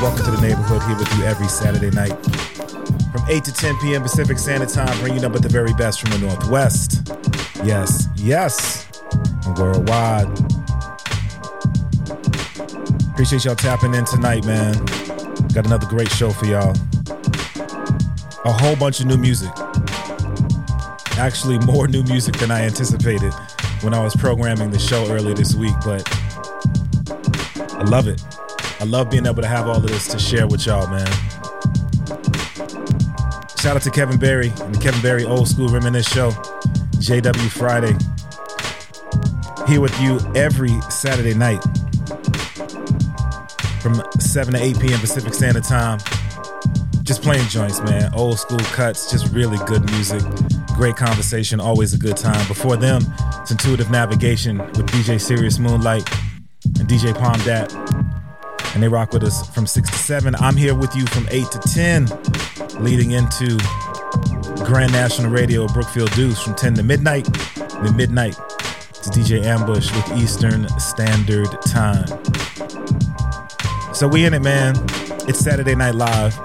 Welcome to the Neighborhood here with you every Saturday night from 8 to 10 p.m. Pacific Standard Time, bringing up with the very best from the Northwest. Yes, yes, worldwide. Appreciate y'all tapping in tonight, man. Got another great show for y'all. A whole bunch of new music. Actually, more new music than I anticipated when I was programming the show earlier this week, but I love it. I love being able to have all of this to share with y'all, man. Shout out to Kevin Barry and the Kevin Barry Old School Reminisce Show, JW Friday. Here with you every Saturday night from 7 to 8 p.m. Pacific Standard Time. Just playing joints, man. Old school cuts, just really good music. Great conversation, always a good time. Before them, it's Intuitive Navigation with DJ Serious Moonlight and DJ Palm Dat. And they rock with us from 6 to 7. I'm here with you from 8 to 10, leading into Grand National Radio Brookfield Deuce from 10 to midnight. Then midnight to DJ Ambush with Eastern Standard Time. So we in it, man. It's Saturday Night Live.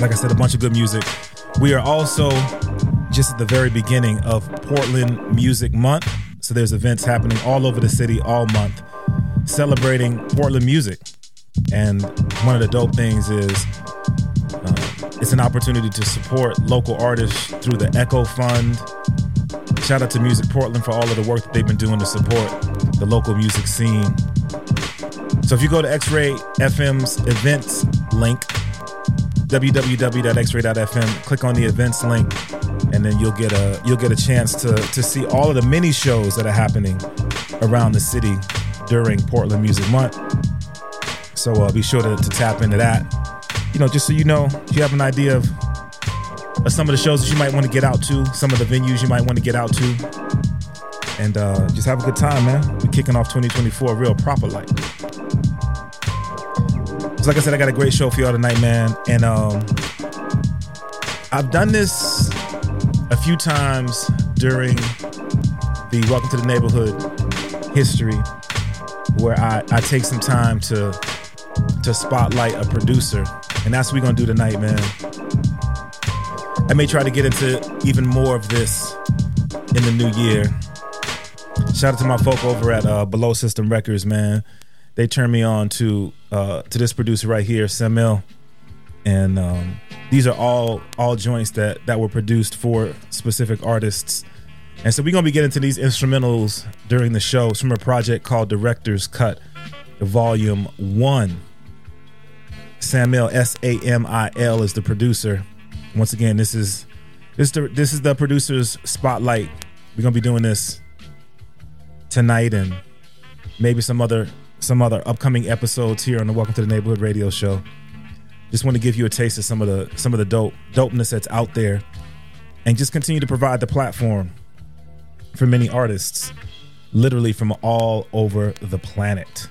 Like I said, a bunch of good music. We are also just at the very beginning of Portland Music Month. So there's events happening all over the city all month celebrating Portland music. And one of the dope things is uh, it's an opportunity to support local artists through the Echo Fund. Shout out to Music Portland for all of the work that they've been doing to support the local music scene. So if you go to X Ray FM's events link, www.xray.fm, click on the events link, and then you'll get a you'll get a chance to to see all of the mini shows that are happening around the city during Portland Music Month. So uh, be sure to, to tap into that. You know, just so you know, if you have an idea of, of some of the shows that you might want to get out to, some of the venues you might want to get out to, and uh, just have a good time, man. We're kicking off 2024 real proper like. So like I said, I got a great show for y'all tonight, man. And um, I've done this a few times during the Welcome to the Neighborhood history where I, I take some time to to spotlight a producer. And that's what we're gonna do tonight, man. I may try to get into even more of this in the new year. Shout out to my folk over at uh, Below System Records, man. They turned me on to uh, to this producer right here, Samil, and um, these are all all joints that that were produced for specific artists and so we're gonna be getting to these instrumentals during the show. It's from a project called Director's Cut, Volume One. Samil S A M I L is the producer. Once again, this is this the, this is the producer's spotlight. We're gonna be doing this tonight and maybe some other some other upcoming episodes here on the Welcome to the Neighborhood Radio Show. Just want to give you a taste of some of the some of the dope dopeness that's out there, and just continue to provide the platform for many artists, literally from all over the planet.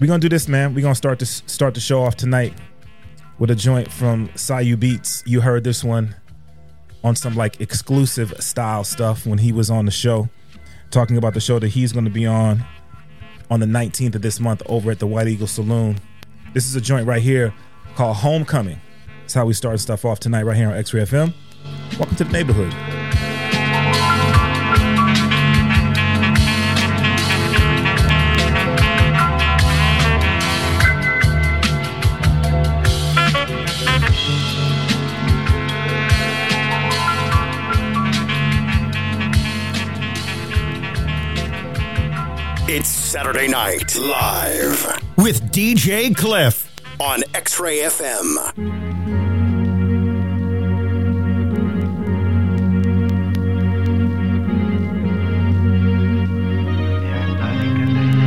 We're gonna do this, man. We're gonna start to start the show off tonight with a joint from Sayu Beatz. You heard this one on some like exclusive style stuff when he was on the show, talking about the show that he's gonna be on on the 19th of this month over at the White Eagle Saloon. This is a joint right here called Homecoming. That's how we start stuff off tonight right here on X Ray FM. Welcome to the neighborhood. Saturday Night Live with DJ Cliff on X Ray FM.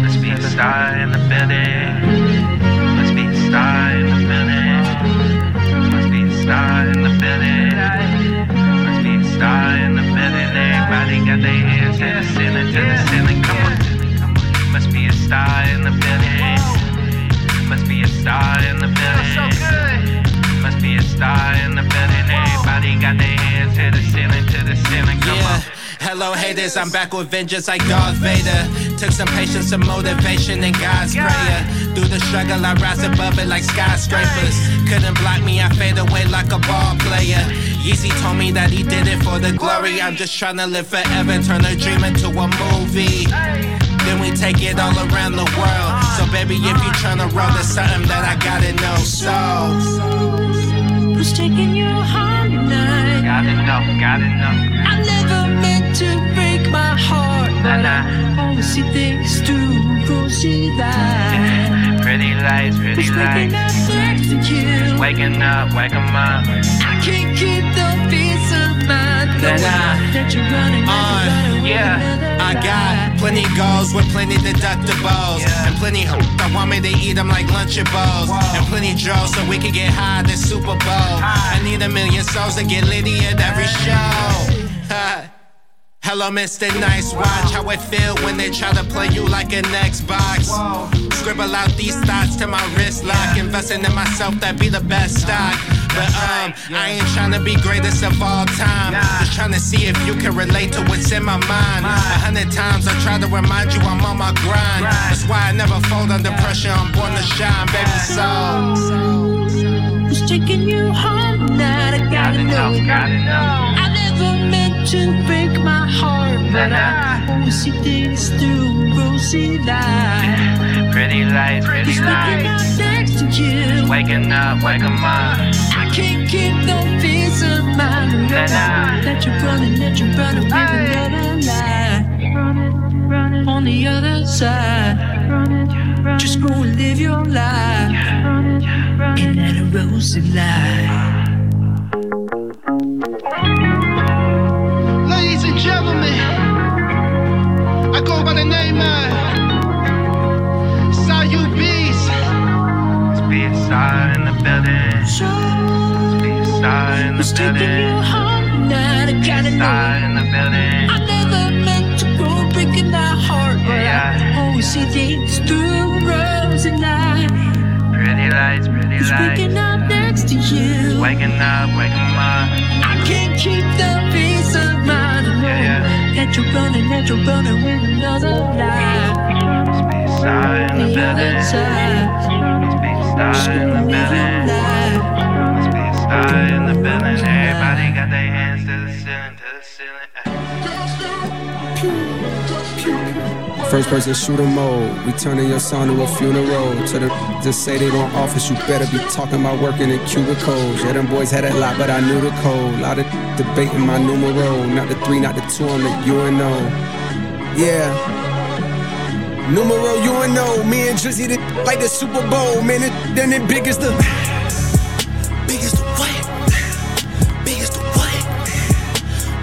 Must be a star in the building. Must be a star in the building. Must be a star in the building. Must be a star in the building. Everybody got their hands to the ceiling, to the star in the building. Must be a star in the building. Must be a star in the building. Everybody got their hands to the ceiling, to the ceiling. Come on. fellow haters. I'm back with vengeance like Darth Vader. Took some patience, some motivation, and God's prayer. Through the struggle, I rise above it like skyscrapers. Couldn't block me, I fade away like a ball player. Yeezy told me that he did it for the glory. I'm just trying to live forever, turn a dream into a movie. Then we take it all around the world. So, baby, if you tryna roll, there's something that I gotta know. So, Who's taking you home tonight? gotta know, gotta know. I never meant to break my heart, but Nah, I always see things through rosy light. Pretty lights, pretty Who's waking lights. up next to you? Waking up, wake 'em up. I can't keep the peace of mind. Nah, knowing nah. That you're running, that on. with Yeah, I got plenty goals with plenty deductibles. And plenty hoes that want me to eat them like Lunchables. And plenty draws so we can get high this Super Bowl. I need a million souls to get litty at every show. Hello, Mr. Nice. Watch how it feel when they try to play you like an Xbox. Scribble out these thoughts to my wrist lock. Investing in myself, that be the best stock. But um, I ain't trying to be greatest of all time. Just trying to see if you can relate to what's in my mind. A hundred times I try to remind you I'm on my grind. That's why I never fold under pressure. I'm born to shine, baby. So Who's taking you home tonight? I gotta know it. I never meant to break my heart, but I always see things through rosy light. pretty lights, pretty Who's waking up you? Waking up, wake 'em up. I can't keep no peace of mind. knowing That you're running, that you're running with another lie. Run it, run it. On the other side, just go and live your life in that rosy light. Ladies and gentlemen, I go by the name of Star in the building. So, Be a star in the taking you building. home? I gotta know. in the building. I never meant to go breaking that heart, but Yeah. I always see things through rosy. Pretty lights, pretty Who's waking up next to you? Waking up, wake 'em up. I can't keep the peace of mind. knowing Yeah, yeah. That you're running, that you're running with another life. Be a star in the building. Star in the building. life. Be a star in the building. Everybody got their hands to the ceiling, to the ceiling. First person shooter mode. We turning your son to a funeral. To the just say they gon' office, you better be talking about working in cubicles. Yeah, them boys had a lot, but I knew the code. Lot of debating my numero. Not the three, not the two, I'm the UNO. Yeah. Numero UNO. Me and Drizzy the like the Super Bowl. Man, it then it big as the. Big as the what? Big as the what?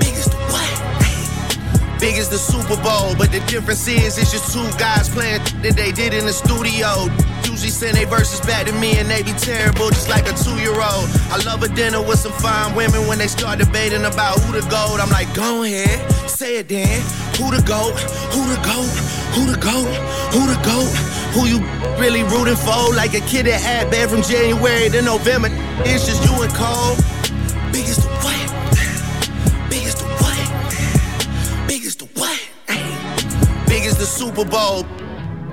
Big as the what? Big as the Super Bowl, but the difference is it's just two guys playing that they did in the studio. Usually send they verses back to me and they be terrible, just like a two-year-old. I love a dinner with some fine women when they start debating about who the goat. I'm like, go ahead, say it then. Who the goat? Who the goat? Who the goat? Who the goat? Who you really rooting for? Like a kid that had bad from January to November. It's just you and Cole. Big as the what? Big as the what? Big as the what? Big the Super Bowl.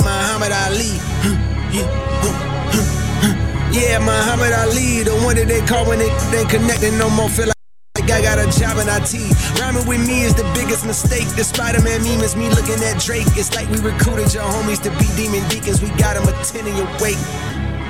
Muhammad Ali. Yeah, Muhammad Ali, the one that they call when they ain't connecting no more. Feel like like I got a job in IT. Rhyming with me is the biggest mistake. The Spider-Man meme is me looking at Drake. It's like we recruited your homies to be demon deacons. We got them attending your wake.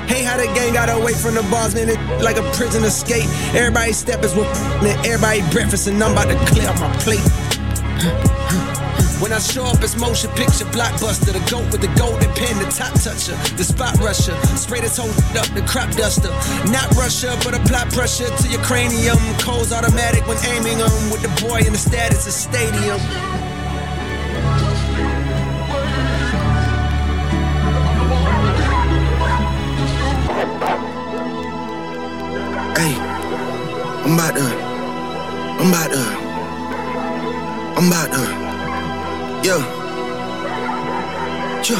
Hey, how the gang got away from the bars, man, it like a prison escape. Everybody step is with and everybody breakfast, and I'm about to clear up my plate. When I show up, it's motion picture blockbuster. The goat with the golden pen, the top toucher, the spot rusher. Spray this whole up, the crop duster. Not Russia, but apply pressure to your cranium. Cold's automatic when aiming them. With the boy in the status of stadium. Hey, I'm about to, I'm about to, I'm about to, yo, yo,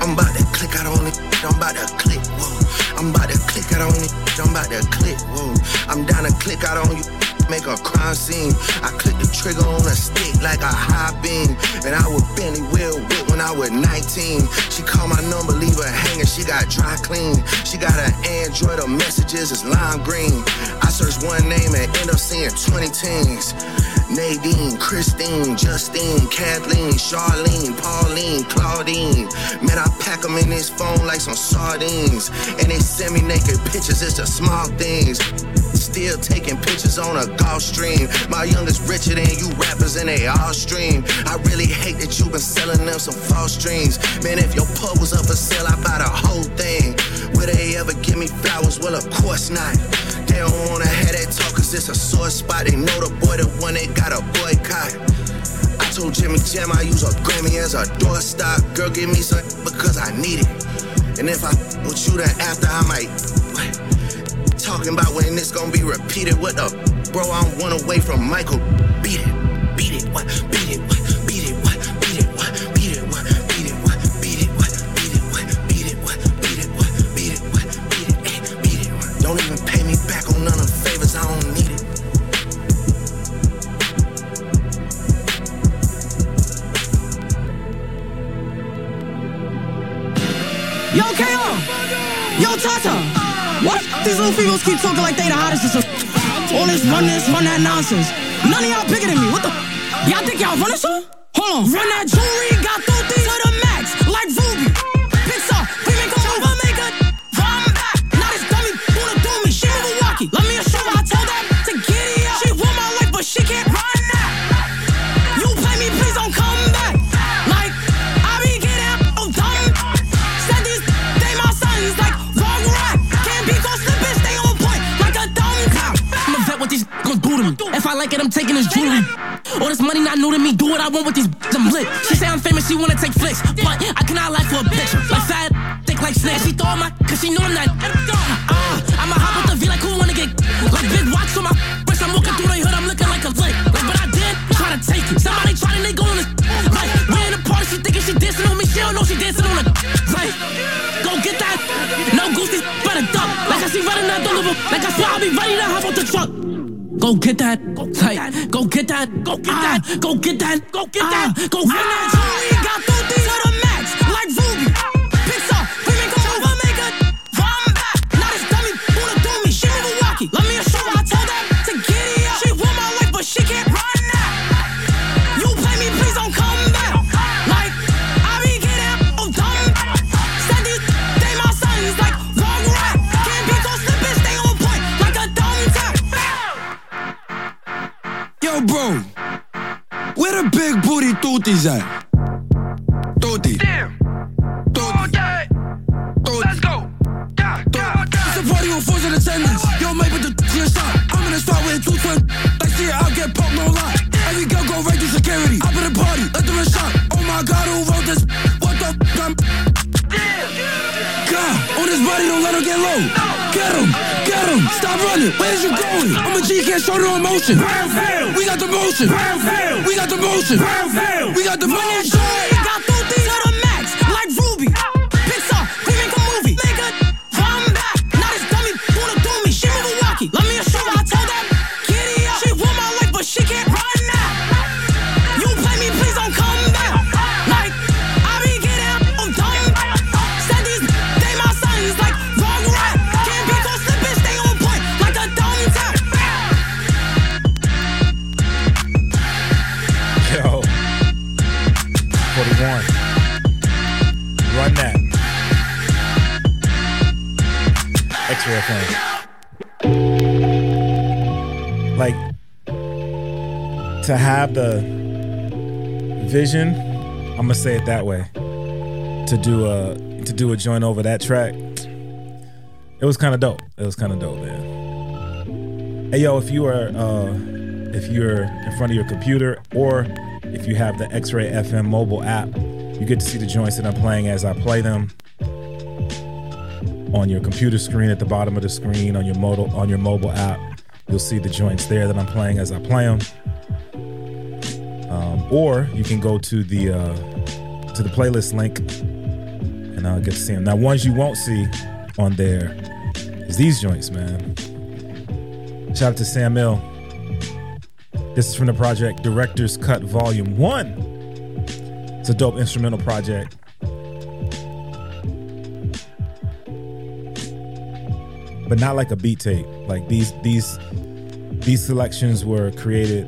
I'm about to click out on it. I'm about to click, whoa. I'm about to click out on it. I'm about to click, whoa. I'm down to click out on you. Make a crime scene. I click the trigger on a stick like a high beam. And I was Benny Will Whip when I was 19. She called my number, leave her hanging. She got dry clean. She got an Android, her messages is lime green. I search one name and end up seeing 20 teens. Nadine, Christine, Justine, Kathleen, Charlene, Pauline, Claudine. Man, I pack them in this phone like some sardines. And they send me naked pictures, it's the small things. Still taking pictures on a Gulfstream. My youngest richer than you rappers and they all stream. I really hate that you been selling them some false dreams. Man, if your pub was up for sale, I'd buy the whole thing. Would they ever give me flowers? Well, of course not. They don't wanna have that talk cause it's a sore spot. They know the boy, the one they got a boycott. I told Jimmy Jam I use a Grammy as a doorstop. Girl, give me some because I need it. And if I with you, then after I might. What? Talking about when this gonna be repeated. What the? Bro, I'm one away from Michael. Beat it, beat it, what? Beat it, what? Beat it, what? Beat it, what? Beat it, what? Beat it, what? Beat it, what? Beat it, what? Beat it, what? Beat it, what? Beat it, what? Beat it, eh? Beat it, what? Don't even Yo, KO! Yo, Tata! What? These little females keep talking like they the hottest some. All this run this, run that nonsense. None of y'all bigger than me. What the? Y'all think y'all running so? Hold on. Run that jewelry, got through these to the max, like I'm taking his jewelry. All this money not new to me, do what I want with these I'm lit. She say I'm famous, she wanna take flicks. But I cannot lie for a picture. Like fat, thick like snakes. She throw my, cause she know I'm not. Ah, I'ma hop with the V like who wanna get. Like big watch on my wrist, I'm walking through the hood, I'm looking like a lick. Like, but I did try to take it. Somebody trying, they go on this. Like, we in the party, she thinking she dancing on me, she don't know she dancing on a. Like, go get that. No goose, better duck. Like I see running out the liver. Like I swear I'll be ready to hop out the truck. Go get that, like, go get that, go get that, go get ah. that, go get that, go get ah. that. Jewelry ah. got through these to the max, booty tooties at? Tootie. Let's go. Yeah, yeah, It's a party on force in attendance. Yo, mate, the your side. I'm in the spot with two twin. Like, see it, I'll get popped, no lie. Every girl go right through security. Up in the party, let them a shot. Oh my god, who let him get low. Get him, get him, stop running. Where's you going? I'm a G, can't show no emotion. We got the motion. We got the motion. We got the motion. Got through these to have the vision. I'm gonna say it that way. To do a to do a joint over that track, it was kind of dope. It was kind of dope, man. Hey yo, if you are uh, if you're in front of your computer or if you have the X-Ray FM mobile app, you get to see the joints that I'm playing as I play them on your computer screen at the bottom of the screen on your mobile on your mobile app. You'll see the joints there that I'm playing as I play them. Or you can go to the uh, to the playlist link and I'll get to see them. Now, ones you won't see on there is these joints, man. Shout out to Samil. This is from the project Director's Cut Volume 1. It's a dope instrumental project. But not like a beat tape. Like these these these selections were created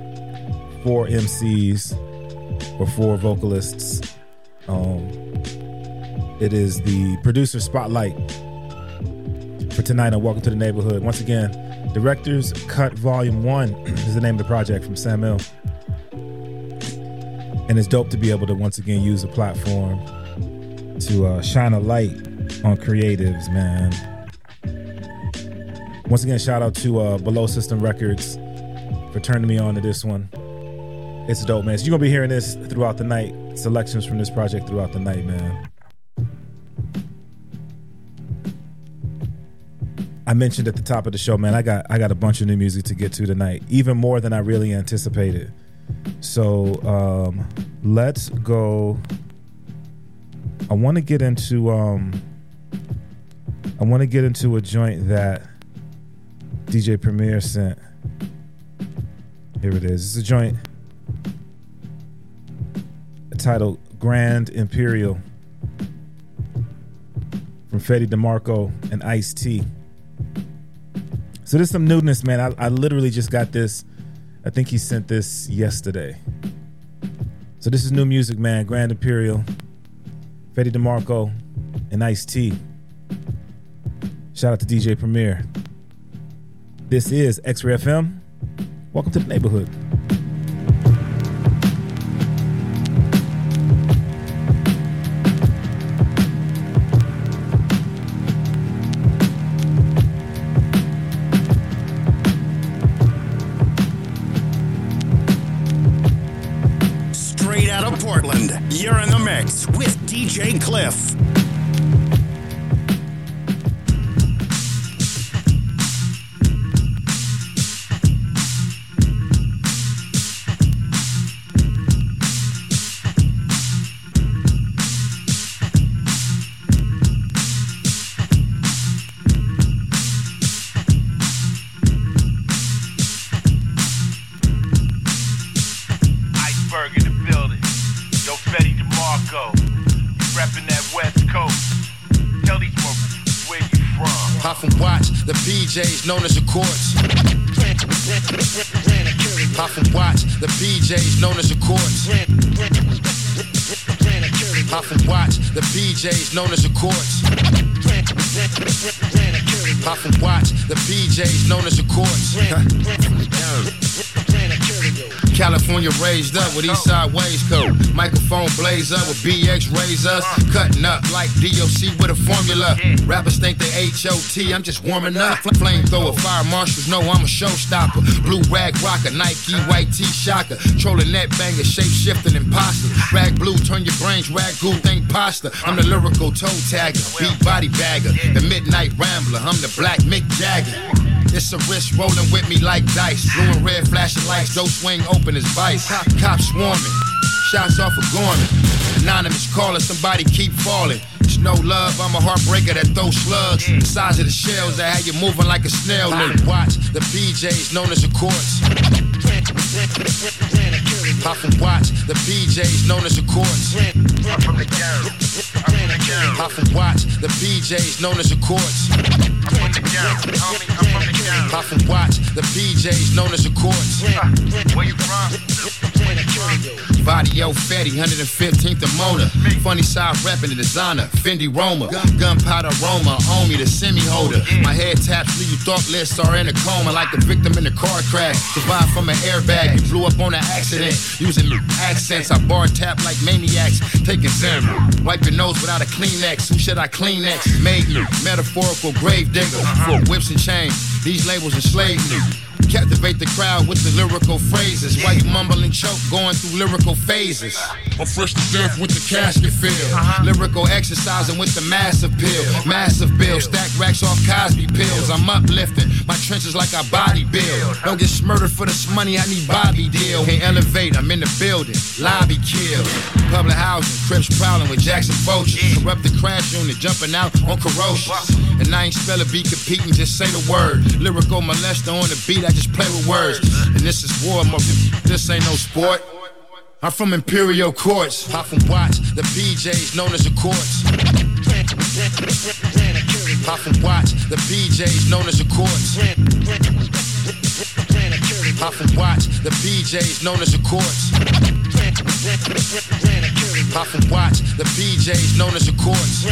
for MCs or four vocalists. Um, it is the producer spotlight for tonight on Welcome to the Neighborhood. Once again, Director's Cut Volume 1 is the name of the project from Samil. And it's dope to be able to once again use a platform to uh, shine a light on creatives, man. Once again, shout out to uh, Below System Records for turning me on to this one. It's dope, man. So you're gonna be hearing this throughout the night. Selections from this project throughout the night, man. I mentioned at the top of the show, man. I got I got a bunch of new music to get to tonight, even more than I really anticipated. So um, let's go. I want to get into um, I want to get into a joint that DJ Premier sent. Here it is. It's a joint titled Grand Imperial from Fedie Demarco and Ice T. So there's some newness, man. I, I literally just got this. I think he sent this yesterday. So this is new music, man. Grand Imperial, Fedie Demarco, and Ice T. Shout out to DJ Premier. This is X-Ray FM. Welcome to the neighborhood. DJ Cliff. Known as the courts. Puff and watch the PJs known as the courts. Puff and watch the PJs known as the courts. Puff and watch the PJs known as the courts. California raised up with Eastside waistcoat. Microphone blaze up with BX us. Cutting up like DOC with a formula. Rappers think they HOT, I'm just warming up. Flamethrower, fire marshals know I'm a showstopper. Blue rag rocker, Nike white tee shocker. Trolling that banger, shape shifting imposter. Rag blue, turn your brains, rag goo, think pasta. I'm the lyrical toe tagger, beat body bagger. The midnight rambler, I'm the black Mick Jagger. It's a wrist rolling with me like dice. Blue and red flashing lights, dope swing open as vice. Cops swarming, shots off of Gorman. Anonymous caller, somebody keep falling. It's no love, I'm a heartbreaker that throws slugs. Mm. The size of the shells that have you moving like a snail. Nigga. Watch the PJs known as the courts. And watch the PJs known as the courts. I'm from the the ghetto. Watch the PJs known as the courts. Ghetto. Watch the PJs known as the courts. Where you from? Vadio Fetty, 115th and Mona. Funny side rapping the designer, Fendi Roma. Gunpowder Roma, on me, the semi holder. My head taps leave you thoughtless or in a coma like the victim in a car crash. Survive from an airbag. You blew up on an accident using accents. I bar tap like maniacs, taking Zim. Wipe your nose without a Kleenex. Who should I Kleenex? Made me metaphorical grave digger for whips and chains. These labels enslave me. Captivate the crowd with the lyrical phrases. While you mumble and choke, going through lyrical phases. I'm fresh to death with the casket feel. Uh-huh. Lyrical exercising with the massive pill. Massive bill, stack racks off Cosby pills. I'm uplifting my trenches like I body build. Don't get smurdered for this money, I need Bobby deal. Can't elevate, I'm in the building. Lobby kill. Public housing, Crips prowling with Jackson Vultures. Corrupt the crash unit, jumping out on corrosion. And I ain't spell beat competing, just say the word. Lyrical molester on the beat, I just play with words. And this is war, mother. This ain't no sport. I'm from Imperial Courts. Pop from watch, the PJs known as the courts. Pop from watch, the PJs known as the courts. Pop from watch, the PJs known as the courts. Pop from watch, the PJs known as the courts.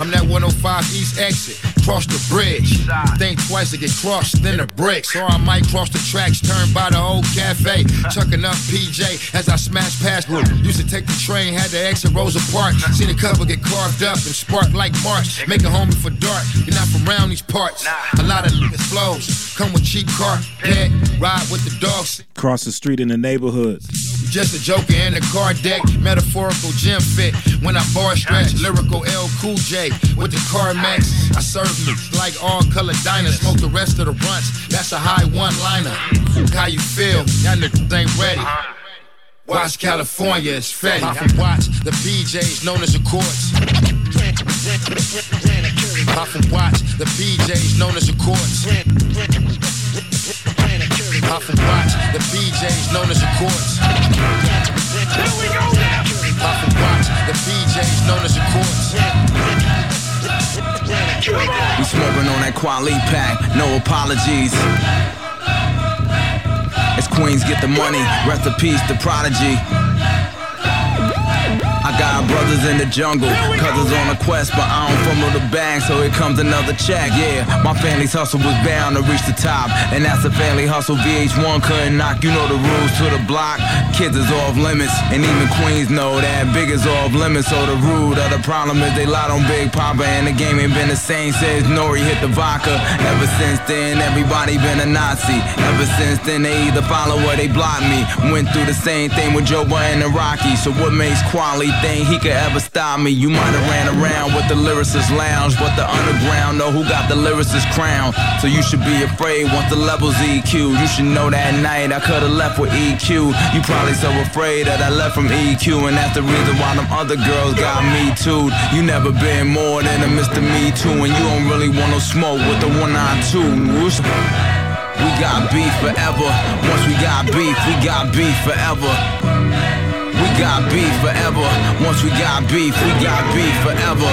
I'm that 105 East exit, cross the bridge. Think twice to get crossed, then the bricks. Or I might cross the tracks, turn by the old cafe. Chucking up PJ as I smash past Blue. Used to take the train, had to exit Rosa Park. Seen a couple get carved up and spark like March. Make a homie for dark, you're not from around these parts. A lot of niggas flows, come with cheap car, pet, ride with the dogs. Cross the street in the neighborhood. Just a joker in the car deck, metaphorical gym fit. When I bar stretch, lyrical L Cool J with the car max. I serve me like all color diners, smoke the rest of the blunts. That's a high one liner. How you feel? Y'all niggas ain't ready. Watch California, it's Fetty. I from watch the PJs known as the courts. I from watch the PJs known as the courts. I from watch the PJs known as the courts. Here we go now. I from watch the PJs known as the courts. We smoking on that quality pack, no apologies. As queens get the money, rest in peace, the prodigy. Got brothers in the jungle, cousins on a quest, but I don't fumble the bag, so here comes another check. Yeah, my family's hustle was bound to reach the top, and that's a family hustle. VH1 couldn't knock, you know the rules to the block. Kids is off limits, and even queens know that big is off limits. So the root of the problem is they lied on Big Papa, and the game ain't been the same since Nori hit the vodka. Ever since then, everybody been a Nazi. Ever since then, they either follow or they block me. Went through the same thing with Joe and the Rocky. So what makes quality think he could ever stop me? You might have ran around with the lyricist lounge, but the underground know who got the lyricist crown. So you should be afraid once the levels EQ. You should know that night I could have left with EQ. You probably so afraid that I left from EQ, and that's the reason why them other girls got me too. You never been more than a Mr. Me Too, and you don't really want no smoke with the one I two. We got beef forever. Once we got beef, we got beef forever. We got beef forever. Once we got beef, we got beef forever.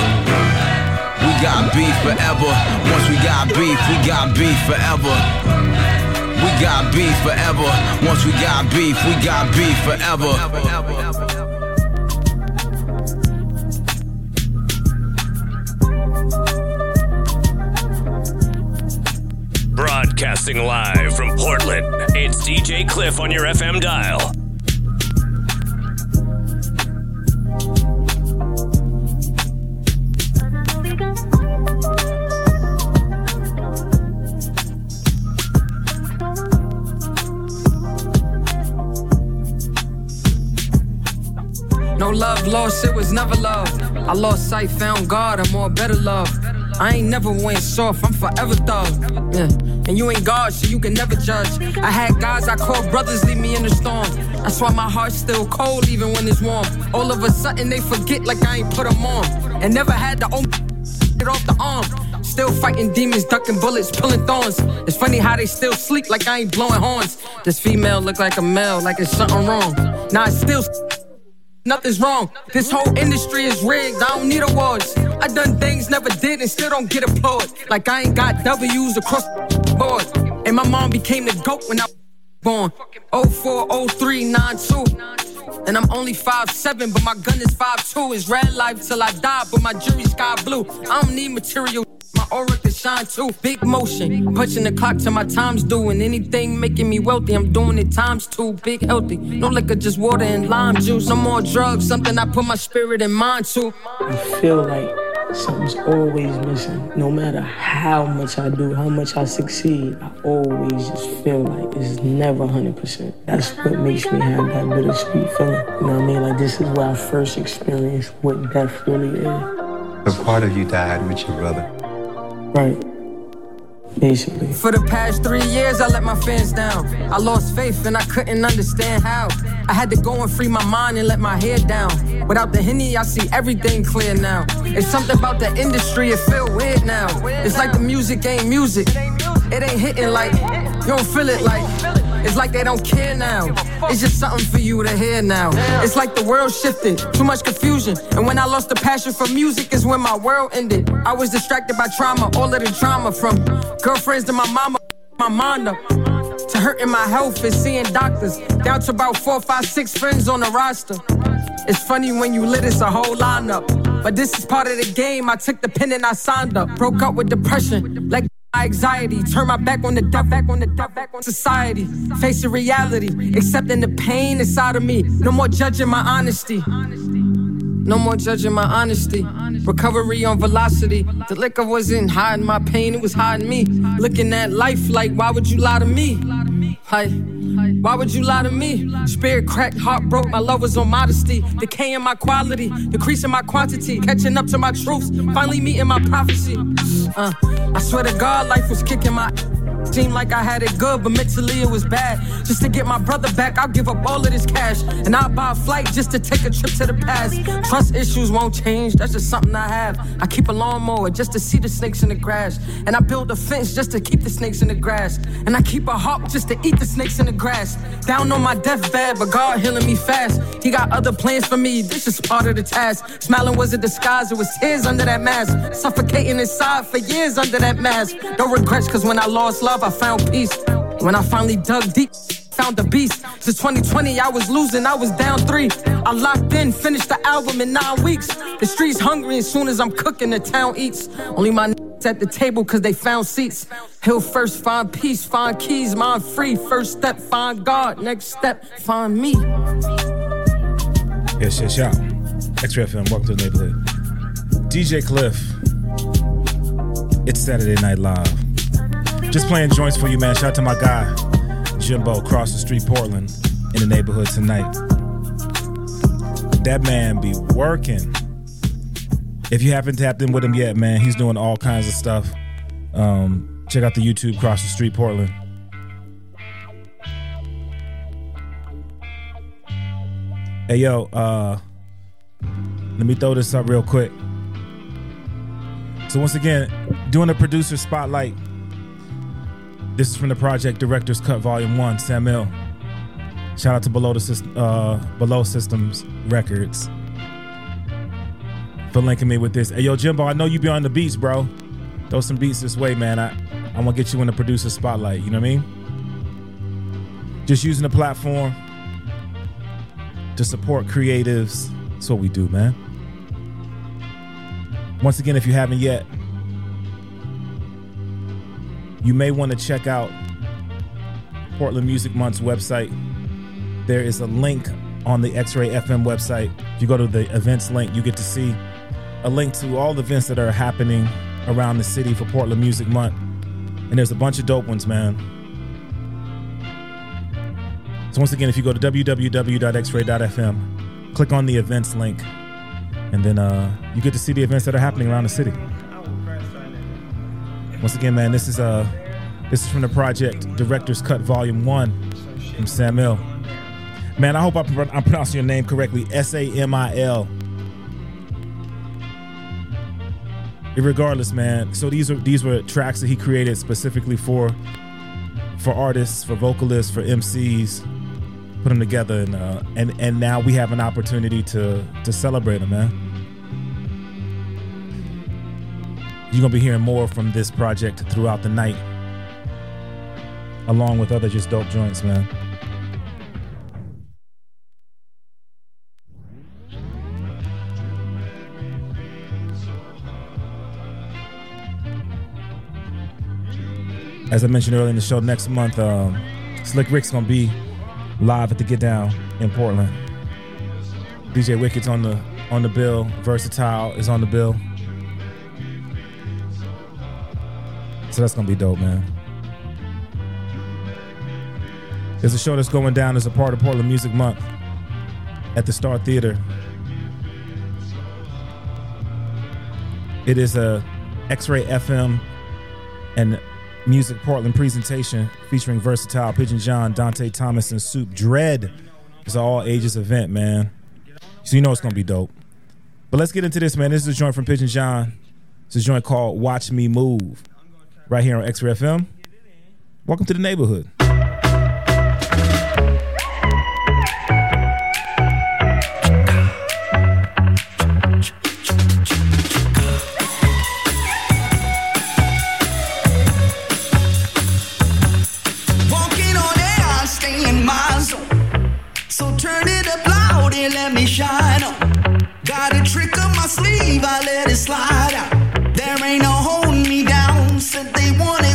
We got beef forever. Once we got beef, we got beef forever. We got beef forever. Once we got beef, we got beef forever. Broadcasting live from Portland, it's DJ Cliff on your FM dial. No love lost, it was never love. I lost sight, found God, I'm more better love. I ain't never went soft, I'm forever thug. Yeah. And you ain't God, so you can never judge. I had guys I called brothers leave me in the storm. That's why my heart's still cold even when it's warm. All of a sudden they forget like I ain't put them on. And never had to own it off the arm. Still fighting demons, ducking bullets, pulling thorns. It's funny how they still sleep like I ain't blowing horns. This female look like a male, like it's something wrong. Nah, it's still Nothing's wrong. This whole industry is rigged. I don't need awards. I done things never did and still don't get applaud. Like I ain't got W's across the board. And my mom became the goat when I was born. 04, 03, 92. And I'm only 5'7, but my gun is five 5'2. It's red life till I die, but my jury sky blue. I don't need material. My aura can shine too. Big motion, punching the clock till my time's due. And anything making me wealthy, I'm doing it times two. Big healthy, no liquor, just water and lime juice. No more drugs, something I put my spirit and mind to. I feel like something's always missing. No matter how much I do, how much I succeed, I always just feel like it's never 100%. That's what makes me have that bittersweet feeling. You know what I mean? Like, this is where I first experienced what death really is. A part of you died with your brother. Right. Basically. For the past three years, I let my fans down. I lost faith and I couldn't understand how. I had to go and free my mind and let my head down. Without the henny, I see everything clear now. It's something about the industry, it feel weird now. It's like the music ain't music. It ain't hitting like, you don't feel it like. It's like they don't care now. It's just something for you to hear now. It's like the world shifted, too much confusion. And when I lost the passion for music, is when my world ended. I was distracted by trauma, all of the trauma from girlfriends to my mama, my mind up. To hurting my health and seeing doctors. Down to about four, five, six friends on the roster. It's funny when you lit, it's a whole lineup. But this is part of the game. I took the pen and I signed up. Broke up with depression, like anxiety. Turn my back on the death, back on the death, back on society. Facing reality, accepting the pain inside of me. No more judging my honesty. No more judging my honesty. Recovery on velocity. The liquor wasn't hiding my pain, it was hiding me. Looking at life like, why would you lie to me? Hi. Why would you lie to me? Spirit cracked, heart broke, my love was on modesty. Decaying my quality, decreasing my quantity, catching up to my truths, finally meeting my prophecy. Uh, I swear to God, life was kicking my. Seemed like I had it good, but mentally it was bad. Just to get my brother back, I'll give up all of this cash. And I'll buy a flight just to take a trip to the past. Trust issues won't change, that's just something I have. I keep a lawnmower just to see the snakes in the grass. And I build a fence just to keep the snakes in the grass. And I keep a hawk just to eat the snakes in the grass. Down on my deathbed, but God healing me fast. He got other plans for me, this is part of the task. Smiling was a disguise, it was tears under that mask. Suffocating inside for years under that mask. No regrets, cause when I lost love, I found peace. When I finally dug deep, found the beast. Since 2020, I was losing, I was down three. I locked in, finished the album in nine weeks. The streets hungry as soon as I'm cooking, the town eats. Only my at the table cause they found seats. He'll first find peace, find keys, mind free. First step, find God. Next step, find me. Yes, yes, yeah. X-Ray FM, welcome to the neighborhood. DJ Cliff. It's Saturday Night Live. Just playing joints for you, man. Shout out to my guy, Jimbo, across the street, Portland, in the neighborhood tonight. That man be working. If you haven't tapped in with him yet, man, he's doing all kinds of stuff. Um, check out the YouTube, Cross the Street, Portland. Hey, yo, uh, let me throw this up real quick. So once again, doing a producer spotlight. This is from the project Director's Cut Volume One, Samil. Shout out to Below the System, uh, Below Systems Records for linking me with this. Hey, yo, Jimbo, I know you be on the beats, bro. Throw some beats this way, man. I, I'm gonna get you in the producer spotlight. You know what I mean? Just using the platform to support creatives. That's what we do, man. Once again, if you haven't yet, you may want to check out Portland Music Month's website. There is a link on the X Ray FM website. If you go to the events link, you get to see a link to all the events that are happening around the city for Portland Music Month. And there's a bunch of dope ones, man. So, once again, if you go to www.xray.fm, click on the events link, and then uh, you get to see the events that are happening around the city. Once again, man, this is uh this is from the project Director's Cut Volume One from Samil. Man, I hope I'm pronouncing your name correctly. S A M I L. Regardless, man. So these are these were tracks that he created specifically for for artists, for vocalists, for MCs. Put them together, and uh, and and now we have an opportunity to to celebrate them, man. You're gonna be hearing more from this project throughout the night, along with other just dope joints, man. As I mentioned earlier in the show, next month, um, Slick Rick's gonna be live at the Get Down in Portland. DJ Wicked's on the on the bill. Versatile is on the bill. So that's gonna be dope, man. There's a show that's going down as a part of Portland Music Month at the Star Theater. It is a X-Ray FM and Music Portland presentation featuring Versatile, Pigeon John, Dante Thomas, and Soup Dread. It's an all ages event, man. So you know it's gonna be dope. But let's get into this, man. This is a joint from Pigeon John. It's a joint called Watch Me Move. Right here on X-Ray FM. Welcome to the neighborhood. Sleeve, I let it slide out. There ain't no holding me down. Said they want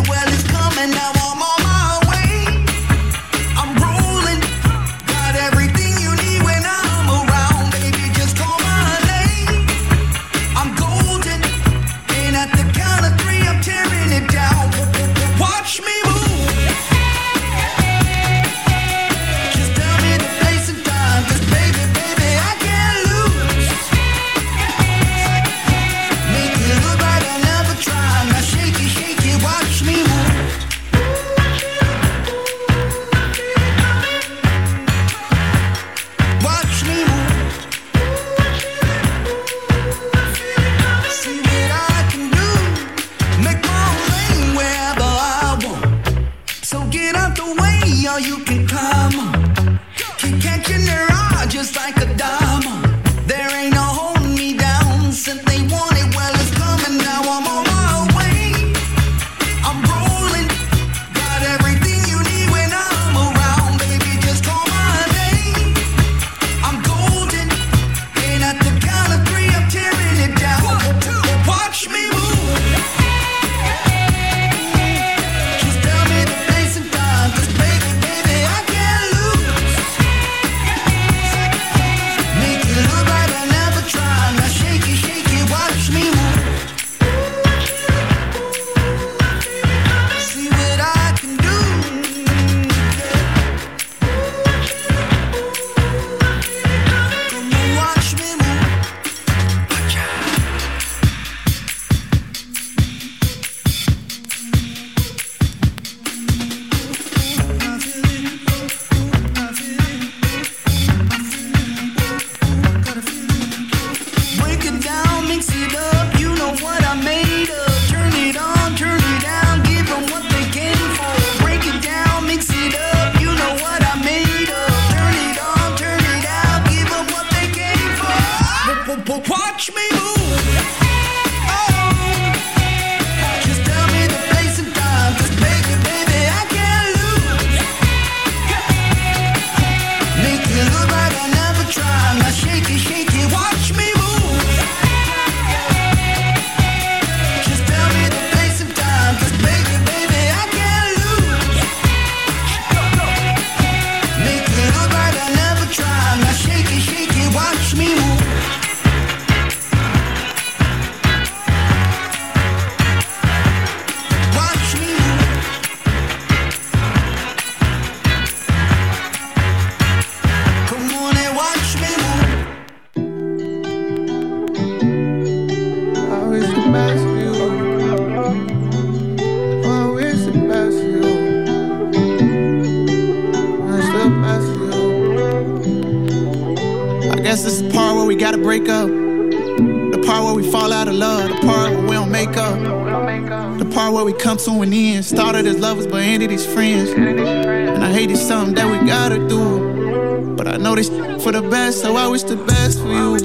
lovers, but friends. And I hate it's something that we gotta do. But I know this for the best, so I wish the best for you.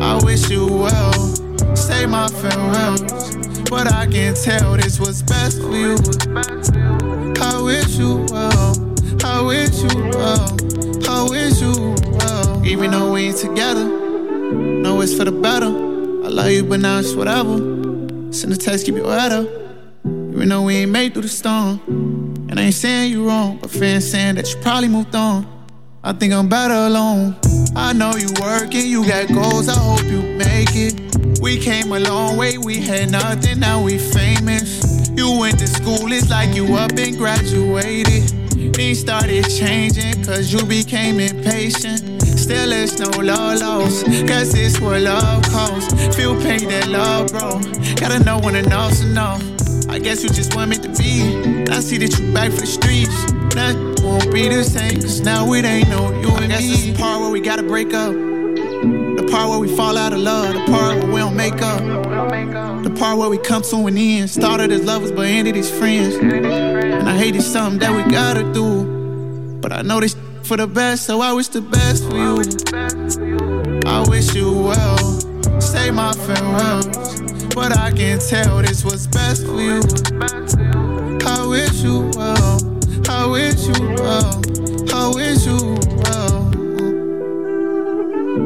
I wish you well. Say my farewells. But I can tell this was best for you. I wish you well. I wish you well. I wish you well. Even though we ain't together, know it's for the better. I love you, but now it's whatever. Send a text, keep your head up. You though we ain't made through the storm. And I ain't saying you wrong, but fans saying that you probably moved on. I think I'm better alone. I know you working, you got goals, I hope you make it. We came a long way, we had nothing, now we famous. You went to school, it's like you up and graduated. Things started changing, cause you became impatient. Still, it's no love lost, cause it's what love costs. Feel pain that love, bro. Gotta know when enough's enough. I guess you just want me to be. I see that you back for the streets. Nothing won't be the same, cause now it ain't no you and I guess me. This the part where we gotta break up. The part where we fall out of love. The part where we don't make up. The part where we come to an end. Started as lovers, but ended as friends. And I hate it's something that we gotta do. But I know this for the best, so I wish the best for you. I wish you well. Say my farewells. But I can tell this was best for you. I wish you well. I wish you well. I wish you well.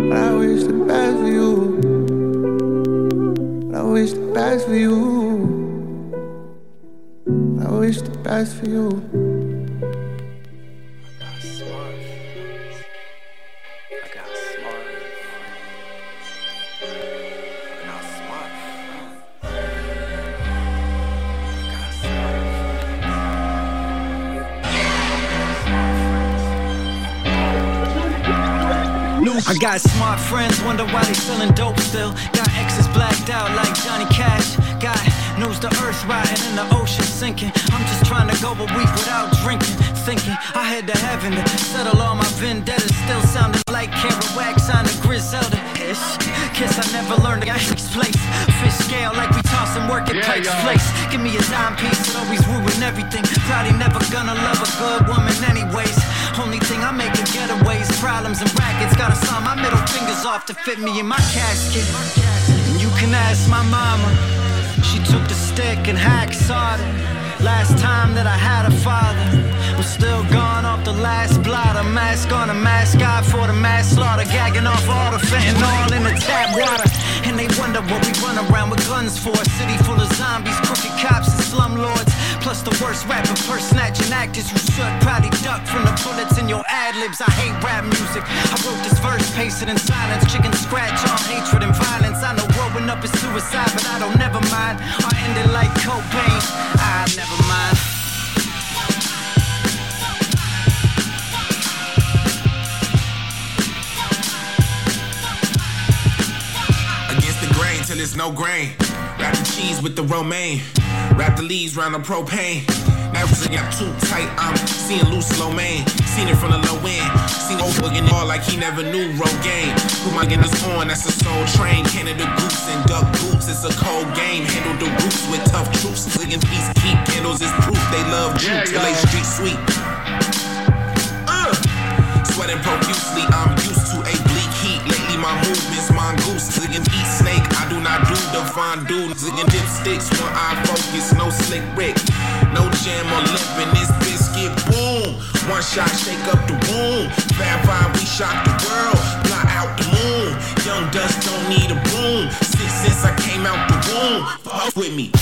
But I wish the best for you. But I wish the best for you. But I wish the best for you. Got smart friends, wonder why they selling dope still. Got exes blacked out like Johnny Cash. Got knows the earth riding and the ocean sinking. I'm just trying to go a week without drinking. Thinking I head to heaven to settle all my vendettas. Still sounding like Kerouac on the Griselda ish. Kiss I never learned to place. Fish scale like we tossing work at Yeah, Pike's place. Give me a dime piece, it always ruin everything. Probably never gonna love a good woman anyways. Only thing I make is getaways, problems and rackets. Gotta sign my middle fingers off to fit me in my casket. And you can ask my mama. She took the stick and hacksawed it. Last time that I had a father was still gone off the last blot. A mask on a mascot for the mass slaughter, gagging off all the fentanyl in the tap water. And they wonder what we run around with guns for. A city full of zombies, crooked cops, and slumlords. Plus the worst rapper, purse snatching actors who should probably duck from the bullets in your ad libs. I hate rap music. I wrote this verse, paste it in silence. Chicken scratch on hatred and violence. I know growing up is suicide, but I don't never mind. I end it like cocaine. I never mind. Against the grain till it's no grain. Wrap the cheese with the romaine. Wrap the leaves round the propane. Now it got too tight, I'm seeing loose low main. Seen it from the low end. Seen old looking all like he never knew Rogaine. Put my Guinness on, that's a soul train. Canada goose and duck boots, it's a cold game. Handle the roots with tough troops. Clicking peace, keep candles is proof they love you Yeah, till they street sweet. Uh, sweating profusely, I'm fondue. Zigging dipsticks, one eye focus, no slick Rick. No jam or lip in this biscuit, boom. One shot, shake up the room. Bad vibe, we shock the world. Fly out the moon. Young dust don't need a broom. Since, since I came out the womb, fuck with me.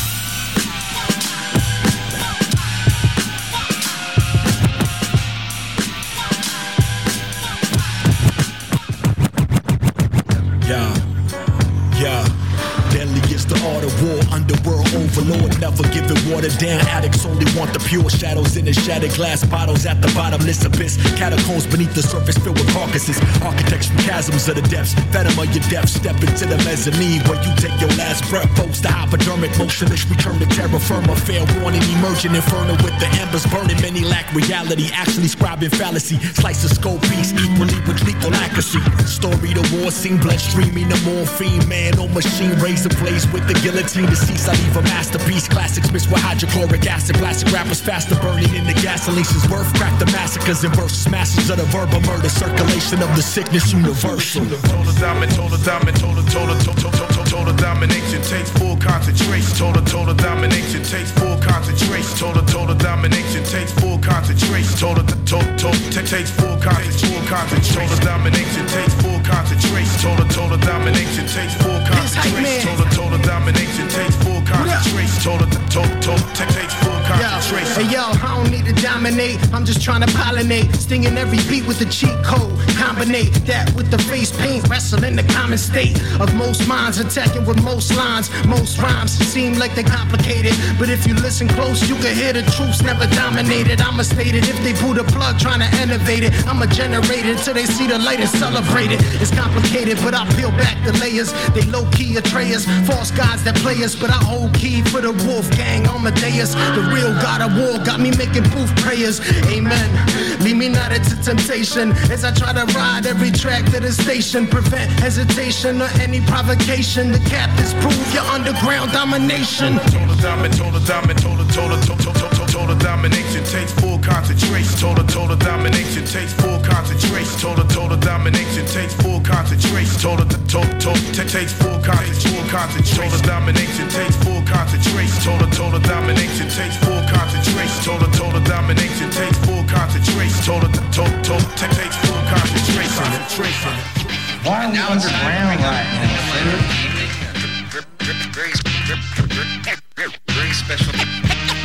Overlord, never give it watered down. Addicts only want the pure shadows in the shattered glass bottles at the bottomless abyss. Catacombs beneath the surface filled with carcasses. Architects from chasms of the depths. Venom of your depth, step into the mezzanine where you take your last breath. Folks, the hypodermic motionless return to terra firma. Fair warning, emerging inferno with the embers burning. Many lack reality, actually scribing fallacy. Slice a skull piece equally with lethal accuracy. Story the war scene, blood streaming, the morphine. Man on machine, razor blades with the guillotine. Deceased, I leave a masterpiece. Classics mixed with hydrochloric acid. Plastic rappers faster burning in the gasoline. Since birth, crack the massacres and verse smashes of the verbal murder. Circulation of the sickness universal. Total diamond, total diamond, total, total, total, total, total domination takes full concentration. Total, total domination takes full concentration. Total, total domination takes full concentration. Total, total, total, takes full concentration. Full concentration. Total domination takes full concentration. Total, total domination takes full concentration. Total, total domination takes full concentration. Total, total, total, takes full concentration. Hey yo, I don't need to dominate. I'm just trying to pollinate, stinging every beat with the cheat code. Combinate that with the face paint, wrestle in the common state of most minds, attacking with most lines. Most rhymes seem like they're complicated, but if you listen close, you can hear the truths never dominated. I'm a it if they pull the plug trying to innovate it. I'm a it till they see the light and celebrate it. It's complicated, but I peel back the layers. They low key Atreus, false gods that play us, but I hold key for the wolf gang. Amadeus, the real god of war, got me making booth prayers. Amen. Leave me not into temptation as I try to ride every track to the station. Prevent hesitation or any provocation. The captains prove your underground domination. Total dominant, total dominant, total, total, total, total, total domination takes full concentration. Total, total domination takes full concentration. Total, total domination takes full concentration. Total, total, total, ta- takes full concentration. Full concentration. Total domination takes full concentration. Total, total domination takes full concentration. Total, total domination takes full concentration. Total, total, total, ta- takes full concentration. Concentration. Why are we underground right Very special.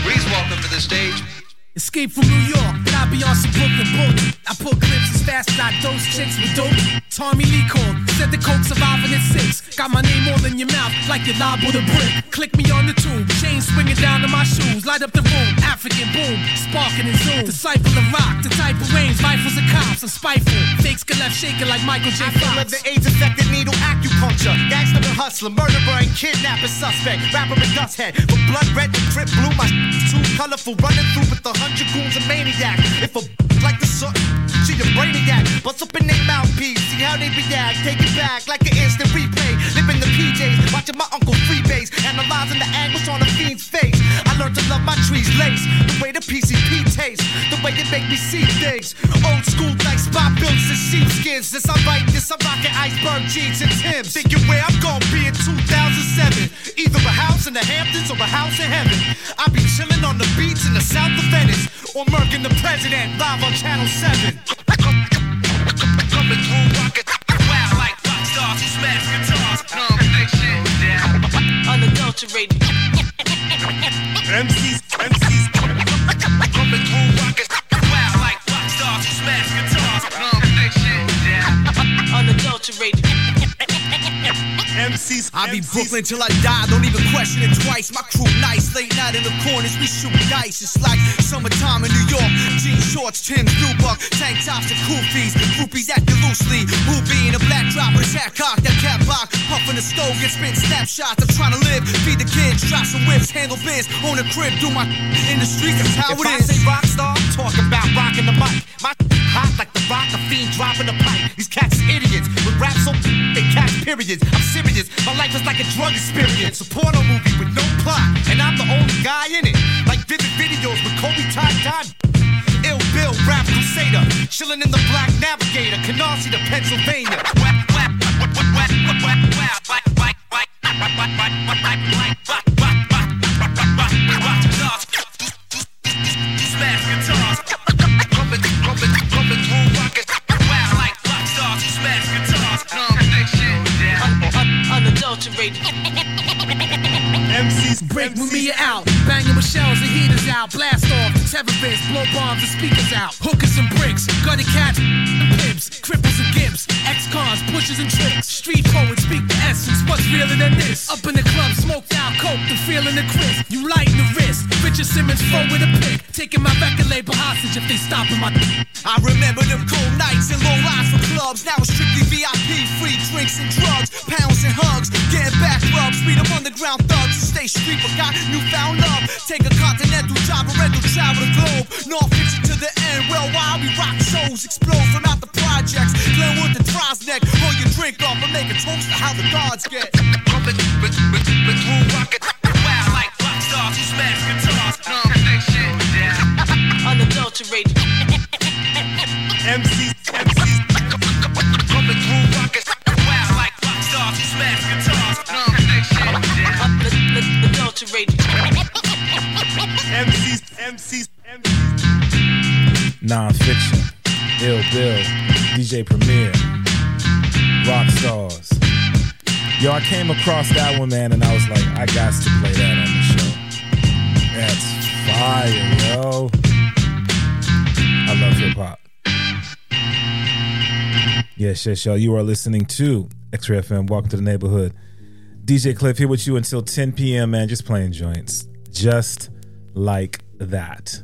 Please welcome to the stage. Escape from New York, then I be on some Brooklyn boat. I pull clips as fast as I dose chicks with dope. Tommy Lee called, said the coke surviving at six. Got my name all in your mouth like you liable to brick. Click me on the tube, chain swinging down to my shoes. Light up the room, African boom, sparking and zoom. Disciple of the rock, the type of range, rifles and cops, are spiteful. Fakes get left shaking like Michael J. I feel Fox. the AIDS affected needle acupuncture. Gangster and hustler, murderer and kidnapper suspect. Rapper and dust head. From blood red to trip blue, my too colorful. Running through with the goons and maniac. If a like the sun, she a brainiac. Bust up in their mouthpiece, see how they react. Take it back like an instant replay. Live in the PJs, watching my uncle freebase. Analyzing the angles on a fiend's face. I learned to love my trees lace. The way the PCP tastes. The way it make me see things. Old school like spot builds and sheepskins. Since I write this, I'm rocking iceberg jeans and Timbs. Thinking where I'm gonna be in 2007. Either a house in the Hamptons or a house in heaven. I'll be chilling on the beach in the south of Venice. Or murking the president live on Channel 7. Coming through rocket. Wow, like rock stars who smash guitars. Non Phixion. Unadulterated. MCs, MCs. Coming through. Wow, like rock stars smash guitars. Non Phixion. Unadulterated. MCs. I be Brooklyn till I die, don't even question it twice. My crew nice, late night in the corners, we shoot dice. It's like summertime in New York. Jean shorts, Tim's, blue buck, tank tops and koofies. Groupies acting loosely. Hoopy in a black drop with a hat cock, that cat block. Puffing the stove, get spit snapshots. I'm trying to live, feed the kids, try some whips, handle biz, own a crib, do my in the streets. That's how If it I is. say rock star, I'm about rocking the mic. My hot like the rock, a fiend dropping the pipe. These cats idiots with rap so they catch periods. I'm serious, my life is like a drug experience. A porno movie with no plot, and I'm the only guy in it. Like vivid videos with Kobe Todd Dodd. Ill Bill, rap crusader, chilling in the black navigator, Canarsie to Pennsylvania. Smash guitars. MCs break with me out. Banging with shells and heaters out. Blast off the terrorists, blow bombs and speakers out. Hookers and bricks, gutted cats pimps, cripples and gimps, and tricks. Street poets speak the essence. What's realer than this? Up in the club, smoked out coke, the feeling the crisp. You lighten the wrist. Richard Simmons flow with a pick, taking my record label hostage if they stopping my. I remember them cold nights and long lines for clubs. Now it's strictly VIP, free drinks and drugs, pounds and hugs, getting back rubs. Beat them underground thugs, stay street but got newfound love. Take a continental drive, a rental, travel the globe. North fiction to the end, well, while we rock shows, explode from out the projects. Glenwood to Throggs Neck, pour your drink off and make a toast to how the gods get. Coming, but, but, but through rocket. Wow, like rock stars who smash guitars. Non Phixion. Unadulterated. MCs, MCs. Coming through rocket. Wow, like rock stars who smash guitars. Non Phixion. Unadulterated. MCs, MCs, Non Phixion, Ill Bill, DJ Premier, Rock Stars. Yo, I came across that one, man, and I was like, I got to play that on the show. That's fire, yo. I love hip hop. Yes, yes, y'all. You are listening to X-Ray FM. Welcome to the neighborhood. DJ Cliff here with you until 10 p.m. Man, just playing joints, just like that.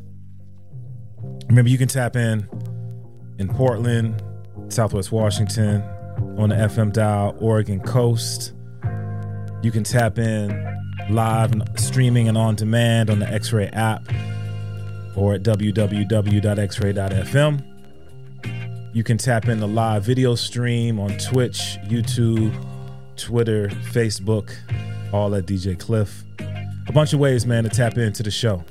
Remember, you can tap in in Portland, Southwest Washington, on the FM dial, Oregon coast. You can tap in live and streaming and on demand on the X Ray app or at www.xray.fm. You can tap in the live video stream on Twitch, YouTube, Twitter, Facebook, all at DJ Cliff. A bunch of ways, man, to tap into the show.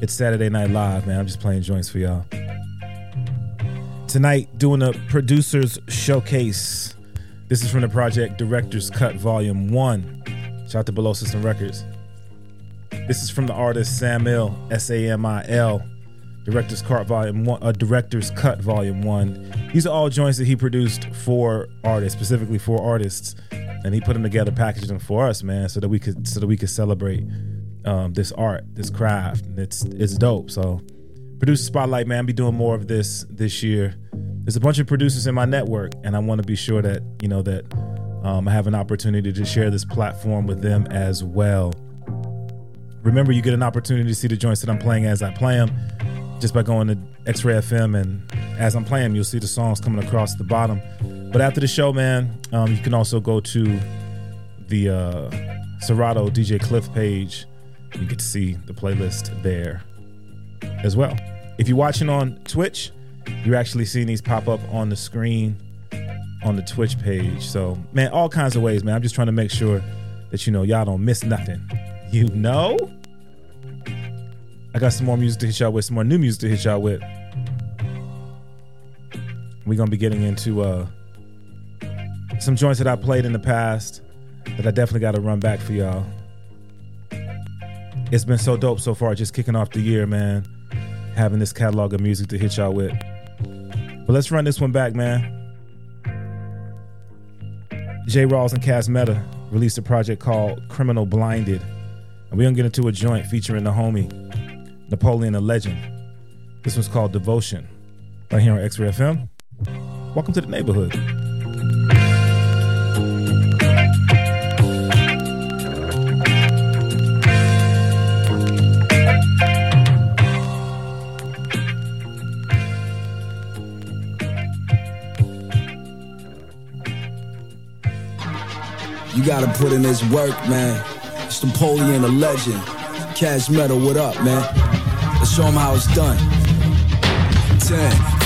It's Saturday Night Live, man. I'm just playing joints for y'all. Tonight, doing a producers showcase. This is from the project Director's Cut Volume 1. Shout out to Below System Records. This is from the artist Samil, S A M I L. Director's Cut Volume One, uh, Director's Cut Volume One. These are all joints that he produced for artists, specifically for artists, and he put them together, packaged them for us, man, so that we could so that we could celebrate um, this art, this craft. And it's it's dope. So, producer spotlight, man, I'll be doing more of this this year. There's a bunch of producers in my network, and I want to be sure that you know that um, I have an opportunity to share this platform with them as well. Remember, you get an opportunity to see the joints that I'm playing as I play them just by going to X Ray FM. And as I'm playing, you'll see the songs coming across the bottom. But after the show, man, um, you can also go to the uh, Serato DJ Cliff page. You get to see the playlist there as well. If you're watching on Twitch, you're actually seeing these pop up on the screen on the Twitch page. So, man, all kinds of ways, man. I'm just trying to make sure that you know y'all don't miss nothing. You know? I got some more music to hit y'all with, some more new music to hit y'all with. We're gonna be getting into uh some joints that I played in the past that I definitely gotta run back for y'all. It's been so dope so far, just kicking off the year, man. Having this catalog of music to hit y'all with. But let's run this one back, man. J. Rawls and Cas Metah released a project called Criminal Blinded. And we're gonna get into a joint featuring the homie, Napoleon Da Legend. This one's called Devotion. Right here on X Ray FM. Welcome to the neighborhood. You gotta put in this work, man. It's Napoleon, a legend. Cas Metah, what up, man? Let's show show 'em how it's done.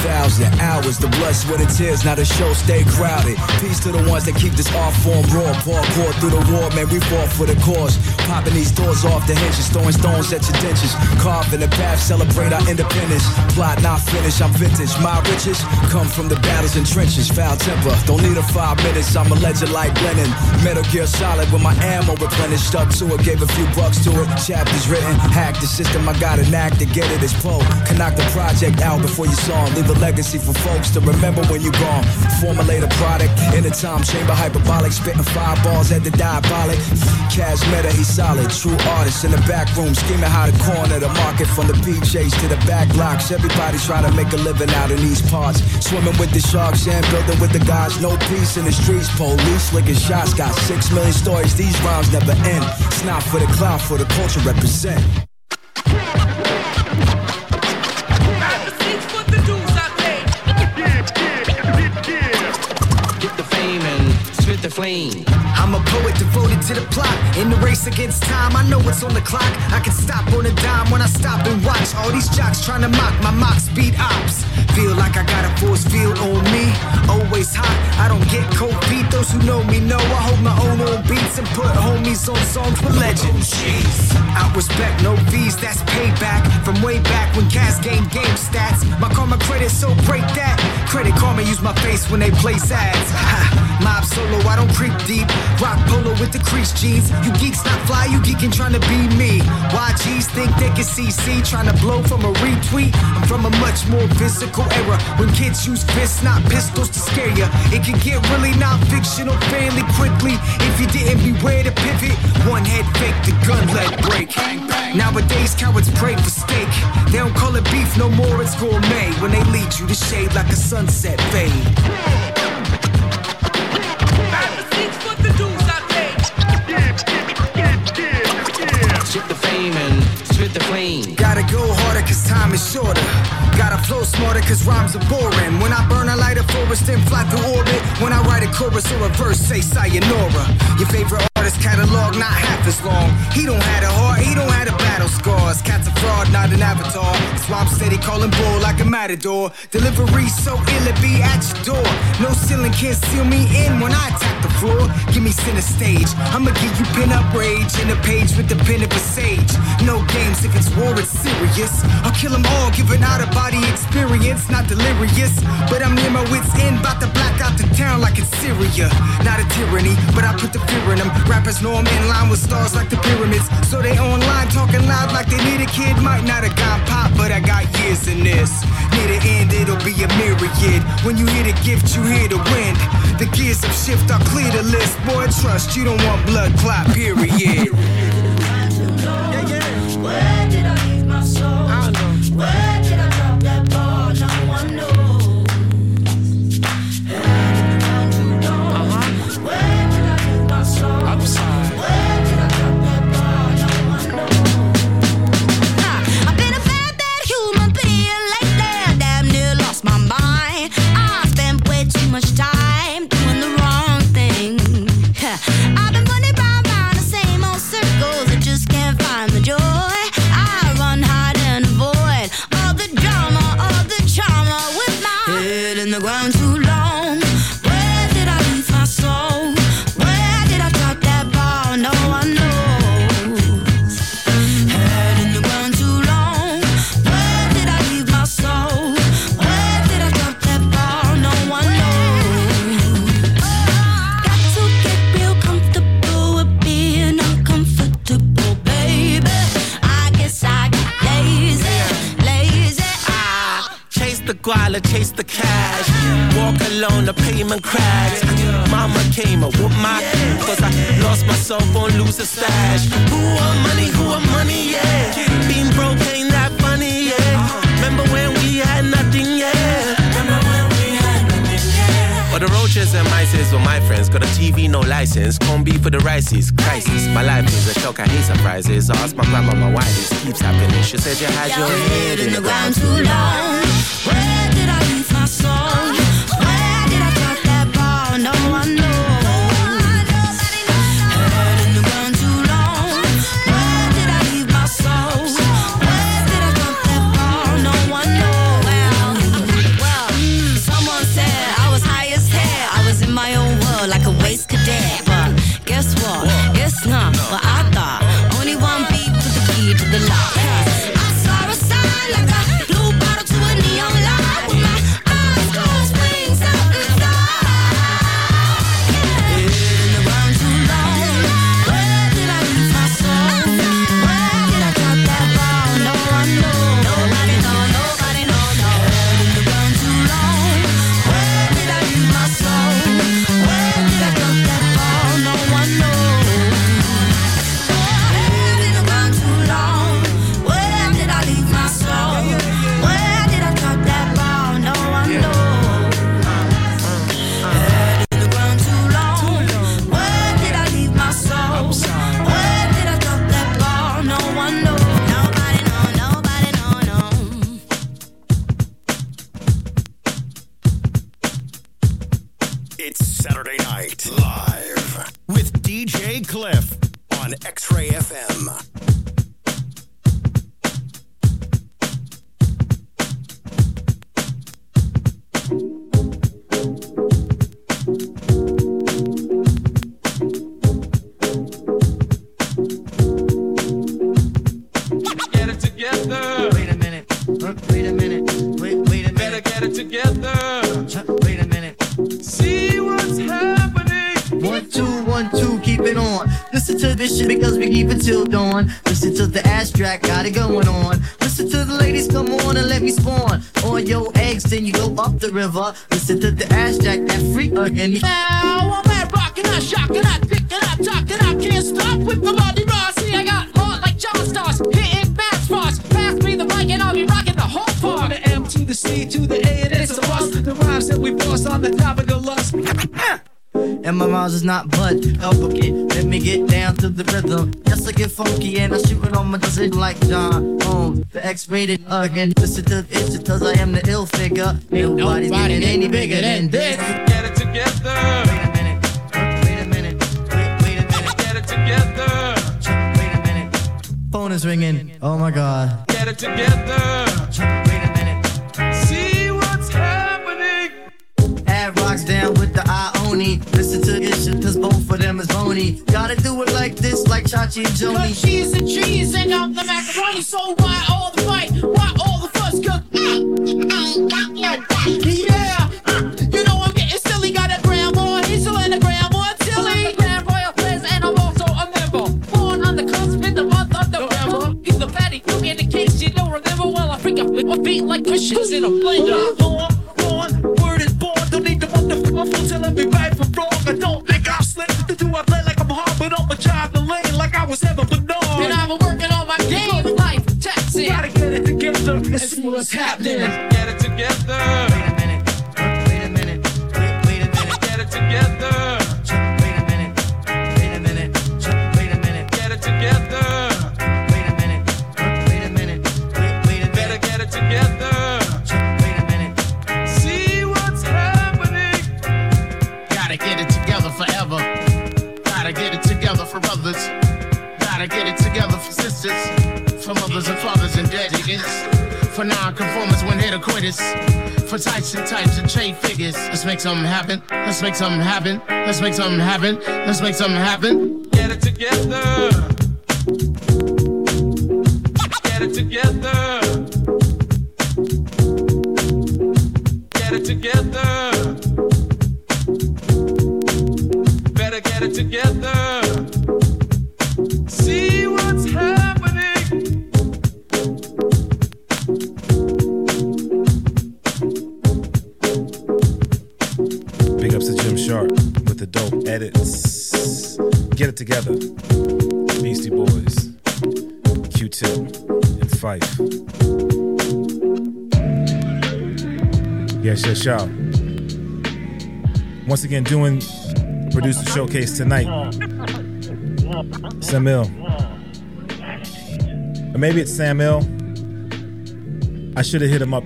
10,000 hours, the blood, sweat, and tears. Now the show stay crowded. Peace to the ones that keep this art form raw. Parkour through the war, man, we fought for the cause. Popping these doors off the hinges, throwing stones at your dentures. Carving the path, celebrate our independence. Plot not finished, I'm vintage. My riches come from the battles and trenches. Foul temper, don't need a five minutes. I'm a legend like Lennon. Metal Gear Solid with my ammo replenished. Stuck to it, gave a few bucks to it. Chapters written, hack the system. I got an act to get it as pro. Can knock the project out before you saw 'em. Leave a legacy for folks to remember when you're gone. Formulate a product in a time chamber, hyperbolic, spitting fireballs at the diabolic. Cas Metah, he's solid, true artist in the back room, scheming how to corner the market from the PJs to the back blocks. Everybody trying to make a living out in these parts. Swimming with the sharks and building with the guys. No peace in the streets. Police licking shots. Got six million stories. These rhymes never end. It's not for the cloud, for the culture represent. Flame. I'm a poet devoted to the plot. In the race against time, I know what's on the clock. I can stop on a dime when I stop and watch all these jocks trying to mock my mock speed ops. Feel like I got a force field on me. Always hot, I don't get cold feet. Those who know me know I hold my own on beats and put homies on songs with legends. Out respect, no fees, that's payback. From way back when Cass game game stats. My karma credit, so break that. Credit karma use my face when they place ads. Ha, Mob solo, I don't creep deep. Rock polo with the crease jeans. You geeks not fly, you geeking trying to be me. YGs think they can CC, trying to blow from a retweet. I'm from a much more physical era when kids use fists, not pistols to scare ya. It can get really non-fictional fairly quickly if you didn't beware to pivot. One head fake, the gun let break. Nowadays, cowards pray for steak. They don't call it beef no more, it's gourmet. When they lead you to shade like a sunset fade. Fame and spit the flame. Gotta go harder cause time is shorter. Gotta flow smarter cause rhymes are boring. When I burn, I light a forest and fly through orbit. When I write a chorus or a verse, say sayonara. Your favorite artist catalog, not half as long. He don't have a heart, he don't have a battle scars. Cat's a fraud, not an avatar. I'm steady calling bull like a matador. Delivery so ill it be at your door. No ceiling can't seal me in when I attack the floor. Give me center stage. I'ma give you pin up rage in a page with the pen of a sage. No games if it's war, it's serious. I'll kill them all, giving out a body experience, not delirious. But I'm near my wits end, about to black out the town like it's Syria. Not a tyranny, but I put the fear in them. Rappers know I'm in line with stars like the pyramids. So they online talking loud like they need a kid. Might not have got pop, but I got years in this. Near the end, it'll be a myriad. When you hear the gift, you hear the wind. The gears of shift, I'll clear the list. Boy, trust, you don't want blood clot, period. Where did I leave my soul? Where did I And my rhymes is not bud, duplicate. Let me get down to the rhythm. Yes, I get funky and I shoot it on my dozen like John Holmes. The X-rated again. Listen to this because I am the ill figure. Nobody's getting any bigger than this. Get it together. Wait a minute. Wait a minute. Wait, wait a minute. Get it together. Wait a minute. Phone is ringing. Oh my god. Get it together. Wait a minute. See what's happening. Ad-Rock's down with the Listen to this shit, cause both of them is bony. Gotta do it like this, like Chachi and Joanie. Cause cheese and cheese and I'm the macaroni. So why all the fight? Why all the fuss? Cause uh, yeah, uh, you know I'm getting silly. Got a grandma, he's still in the grandma tilly. Grand Royal Place, and I'm also a member. Born on the cusp in the month of November. He's the fatty, you get the case you don't remember. Well, I freak up with my feet like cushions in a blender. Hard, but I'm a drive the lane like I was ever Bernard. And I've been working on my game, life, taxing. Gotta get it together and see what's happening. Get it together. For non-conformers when the quitters. For types and types and trade figures. Let's make something happen. Let's make something happen. Let's make something happen. Let's make something happen. Get it together. Get it together. Together. Beastie Boys, Q-Tip, and Phife. Yes, yes, y'all. Once again, doing producer showcase tonight. Samil. Or maybe it's Samil. I should have hit him up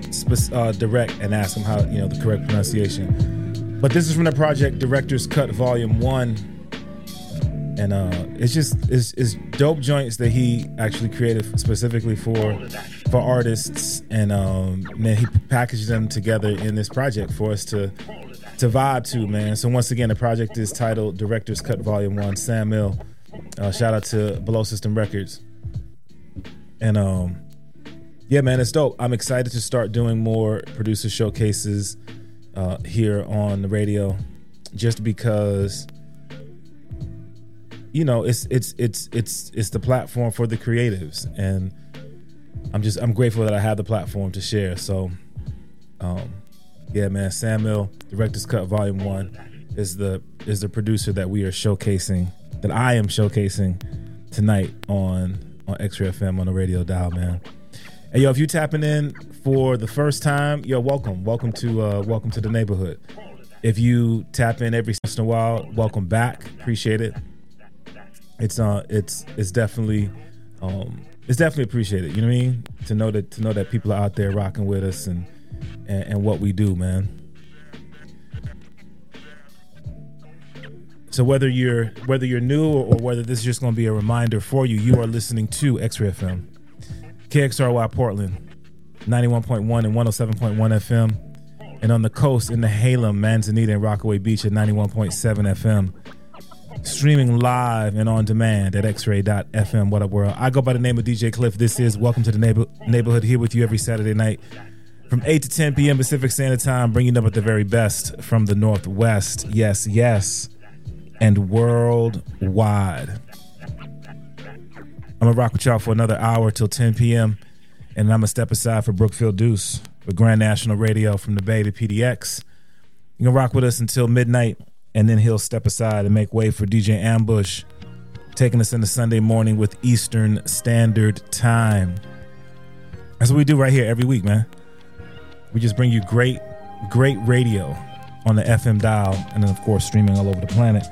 uh, direct and asked him how, you know, the correct pronunciation. But this is from the project Director's Cut Volume 1. And uh, it's just it's, it's dope joints that he actually created specifically for for artists, and um, man, he packaged them together in this project for us to to vibe to, man. So once again, the project is titled Director's Cut Volume One. Sam Mill, uh, shout out to Below System Records, and um, yeah, man, it's dope. I'm excited to start doing more producer showcases uh, here on the radio, just because you know it's it's it's it's it's the platform for the creatives, and I'm just I'm grateful that I have the platform to share. So, um, yeah, man, Samuel, Director's Cut Volume One, is the is the producer that we are showcasing, that I am showcasing tonight on on X-Ray FM on the radio dial, man. Hey, yo, if you're tapping in for the first time, yo, welcome, welcome to uh, welcome to the neighborhood. If you tap in every once in a while, welcome back. Appreciate it. It's uh, it's it's definitely um, it's definitely appreciated. You know what I mean? To know that to know that people are out there rocking with us and and, and what we do, man. So whether you're whether you're new or, or whether this is just going to be a reminder for you, you are listening to X-Ray FM, KXRY Portland, 91.1 and 107.1 FM, and on the coast in Nehalem, Manzanita, and Rockaway Beach at 91.7 FM. Streaming live and on demand at xray.fm. What up, world? I go by the name of DJ Klyph. This is Welcome to the Neighbor- Neighborhood here with you every Saturday night from 8 to 10 p.m. Pacific Standard Time, bringing up at the very best from the Northwest. Yes, yes. and worldwide. I'm gonna rock with y'all for another hour till 10 p.m. And I'm gonna step aside for Brookfield Duece with Grand National Radio from the Bay to PDX. You can rock with us until midnight, and then he'll step aside and make way for DJ Ambush, taking us into Sunday morning with Eastern Standard Time. That's what we do right here every week, man. We just bring you great, great radio on the FM dial, and then of course streaming all over the planet.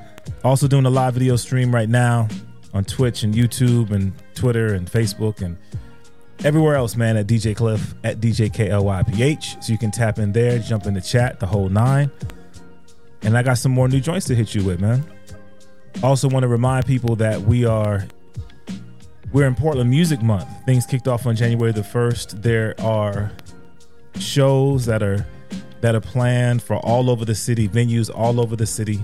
Also doing a live video stream right now on Twitch and YouTube and Twitter and Facebook and everywhere else, man, at DJ Klyph at DJ KLYPH. So you can tap in there, jump in the chat, the whole nine. And I got some more new joints to hit you with, man. Also want to remind people that we are we're in Portland Music Month. Things kicked off on January the 1st. There are shows that are that are planned for all over the city, venues all over the city.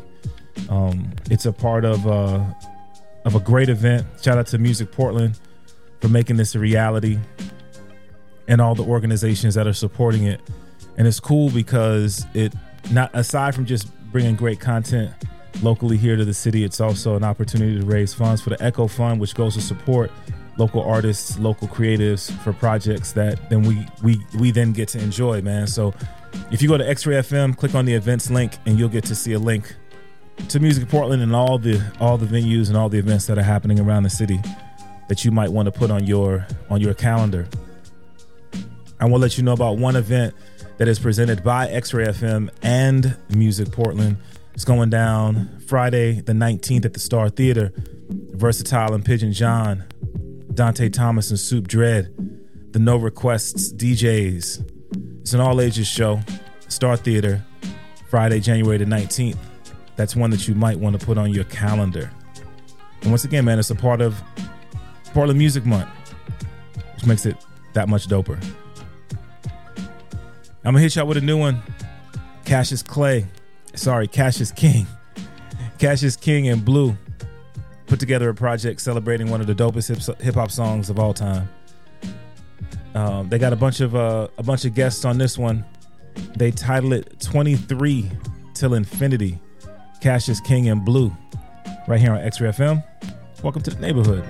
Um, it's a part of uh, of a great event. Shout out to Music Portland for making this a reality, and all the organizations that are supporting it. And it's cool because it not aside from just bringing great content locally here to the city, it's also an opportunity to raise funds for the Echo Fund, which goes to support local artists, local creatives for projects that then we we we then get to enjoy, man. So if you go to X-Ray FM, click on the events link, and you'll get to see a link to Music Portland and all the all the venues and all the events that are happening around the city that you might want to put on your on your calendar. I want to let you know about one event that is presented by X-Ray FM and Music Portland. It's going down Friday the 19th at the Star Theater. Versatile and Pigeon John, Dante Thomas and Soup Dread, the No Requests DJs. It's an all ages show, Star Theater, Friday, January the 19th. That's one that you might want to put on your calendar. And once again, man, it's a part of Portland Music Month, which makes it that much doper. I'm gonna hit y'all with a new one. Cassius Clay, sorry, Cashus King. Cashus King and Blu put together a project celebrating one of the dopest hip hop songs of all time. Um, they got a bunch of uh, a bunch of guests on this one. They title it 23 Till Infinity. Cashus King and Blu, right here on X-Ray FM. Welcome to the neighborhood.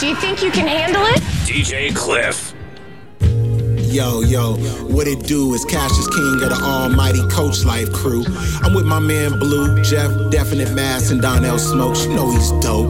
Do you think you can handle it? DJ Klyph. Yo, yo, what it do is Cashus King of the almighty Coach Life crew. I'm with my man Blu, Jeff, Definite Mass, and Donel Smokes. You know he's dope.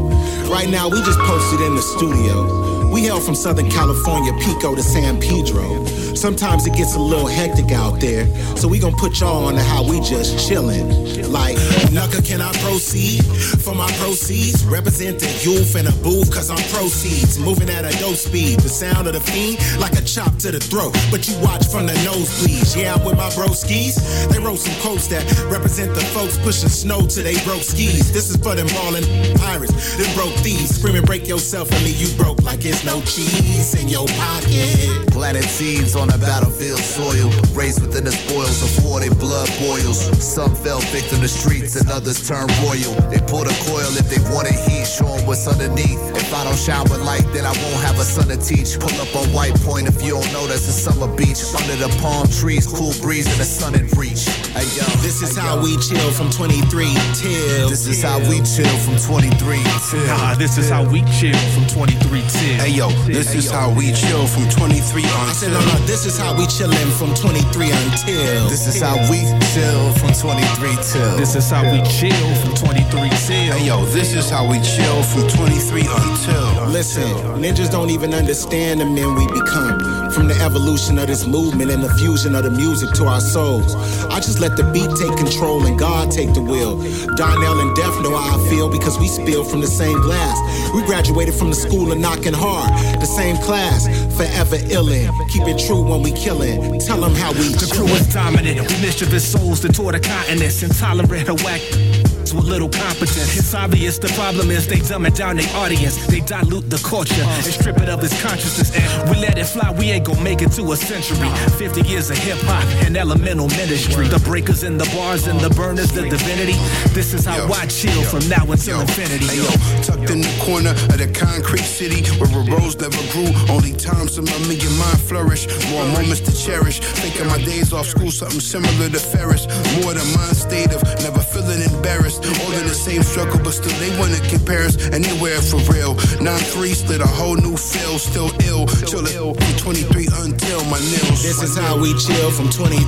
Right now, we just posted in the studio. We hail from Southern California, Pico to San Pedro. Sometimes it gets a little hectic out there, so we gon' put y'all on how we just chillin'. Like, Nucka, can I proceed? For my proceeds, represent the youth in a booth, cause I'm proceeds. Moving at a dope speed, the sound of the fiend like a chop to the throat. But you watch from the nosebleeds. Yeah, I'm with my broskies. They wrote some quotes that represent the folks pushing snow to they broke skis. This is for them ballin' pirates, them broke thieves. Screaming, break yourself and leave you broke like it's no cheese in your pocket. Planet seeds on a battlefield soil, raised within the spoils of war, they blood boils. Some fell victim to streets and others turned royal. They pull the coil if they wanted heat, show 'em what's underneath. If I don't shine with light, then I won't have a son to teach. Pull up on White Point if you don't know that's a summer beach. Under the palm trees, cool breeze and the sun in reach. Hey, yo, This is how we chill from 23 till. This is how we chill from 23 till. Nah, this is how we chill from 23 till. Hey yo, this is how we chill from 23 on. I said, no, no, this is how we chillin' from 23 until. This is how we chill from 23 till. This is how we chill from 23 till. Hey yo, this is how we chill from 23 until. Listen, ninjas don't even understand the men we become. From the evolution of this movement and the fusion of the music to our souls. I just let the beat take control and God take the wheel. Donel and Def know how I feel because we spill from the same glass. We graduated from the school of knocking hard, the same class, forever illin'. Keep it true when we killin'. Tell them how we The crew is dominant. We mischievous souls that tore the continents. Intolerant or whack with little competence. It's obvious the problem is they dumb it down their audience. They dilute the culture and strip it of its consciousness. And we let it fly, we ain't gonna make it to a century. 50 years of hip hop and elemental ministry. The breakers and the bars and the burners, the divinity. This is how I chill from now until infinity. Hey, yo, tucked in the corner of the concrete city where a rose never grew. Only time some of me and mind flourish. More moments to cherish. Thinking my days off school, something similar to Ferris. More than mind state of never feeling embarrassed. All in the same struggle, but still they wanna compare us and they wear it for real. 9-3 split a whole new feel, still ill. Chill ill from 23 until my nails. This is how we chill from 23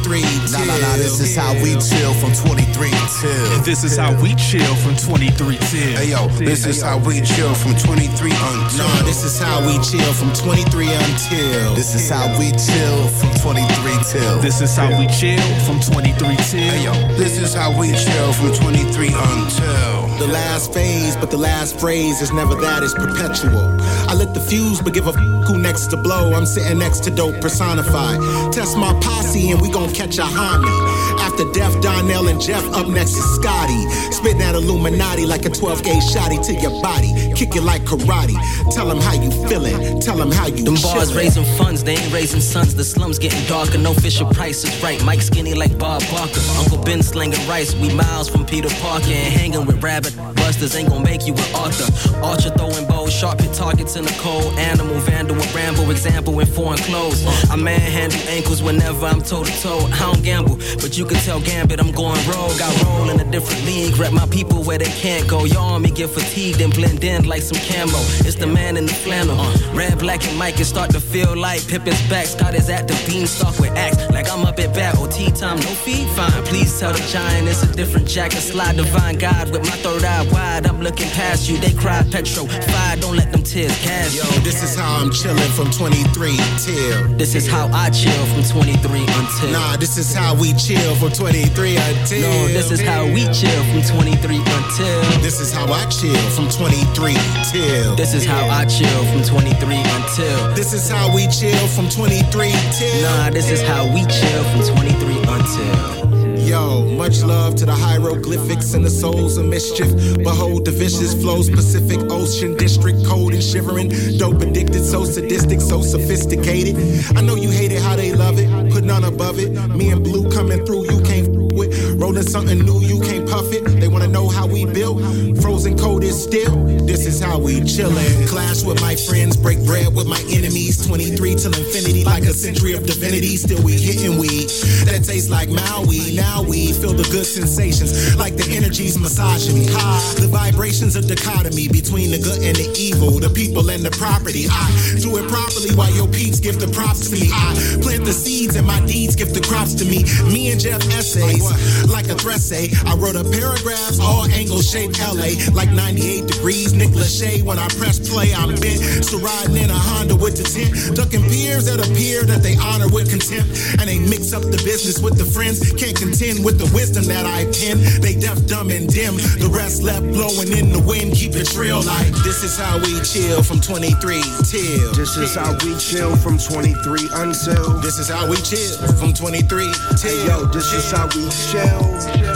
till. Nah, nah, nah, this is how we chill from 23 till. And this is how we chill from 23 till. Hey yo, this is how we chill from 23 until. Nah, this is how we chill from 23 until. This is how we chill from 23 till. This is how we chill from 23 till. Hey yo, this is how we chill from 23 until. The last phase, but the last phrase is never that, it's perpetual. I lit the fuse, but give a f- who next to blow. I'm sitting next to dope personified. Test my posse and we gon' catch a homie. After Def, Donel, and Jeff, up next is Stotty. Spitting that Illuminati like a 12 gauge shotty to your body. Kick it like karate. Tell them how you feeling. Tell them how you Them bars raising funds, they ain't raising sons. The slums getting darker, no Fisher Price is right. Mike skinny like Bob Barker. Uncle Ben slinging rice. We miles from Peter Parker and hanging with rabbit busters ain't gonna make you an author. Archer throwing bows, sharp hit targets in the cold. Animal, vandal, and ramble, example in foreign clothes. I manhandle ankles whenever I'm toe to toe. I don't gamble, but you can tell Gambit I'm going rogue. I roll in a different league, rep my people where they can't go. Your army get fatigued and blend in like some camo. It's the man in the flannel. Uh, red, black, and Mike can start to feel like Pippin's back. Scott is at the beanstalk with axe. Like I'm up at bat. OT time, no fee? Fine. Please tell the giant it's a different jacket. Slide divine God with my third eye wide. I'm looking past you. They cry petro. Fire, don't let them tears cast Yo, this is how I'm chillin' from 23 till. This is how I chill from 23 until. Nah, this is how we chill from 23 until. No, this is how we chill from 23 until. This is how I chill from 23 till. This is how I chill from 23 until. This is how we chill from 23 till. Nah, this is how we chill from 23 until. Yo, much love to the hieroglyphics and the souls of mischief. Behold the vicious flows, Pacific Ocean District, cold and shivering. Dope addicted, so sadistic, so sophisticated. I know you hate it how they love it, put none above it. Me and Blu coming through, you can't f- with. Rolling something new, you can't puff it. They wanna know how we built. Frozen cold is still. This is how we chillin'. Clash with my friends, break bread with my enemies. 23 till infinity, like a century of divinity. Still we hitting weed that tastes like Maui. Now we feel the good sensations, like the energy's massaging me. High, the vibrations of dichotomy between the good and the evil, the people and the property. I do it properly while your peeps give the props to me. I plant the seeds and my deeds give the crops to me. Me and Jeff essays, like a say. I wrote a paragraphs, all angles shaped LA, like 98 degrees. Nick Lachey, when I press play, I'm bent. So riding in a Honda with the tent, ducking peers that appear that they honor with contempt. And they mix up the business with the friends, can't contend with the wisdom that I pen. They deaf, dumb, and dim. The rest left blowing in the wind, keep it real like this is how we chill from 23 till. This is how we chill from 23 until. This is how we chill from 23 till. Hey, yo, this is how we chill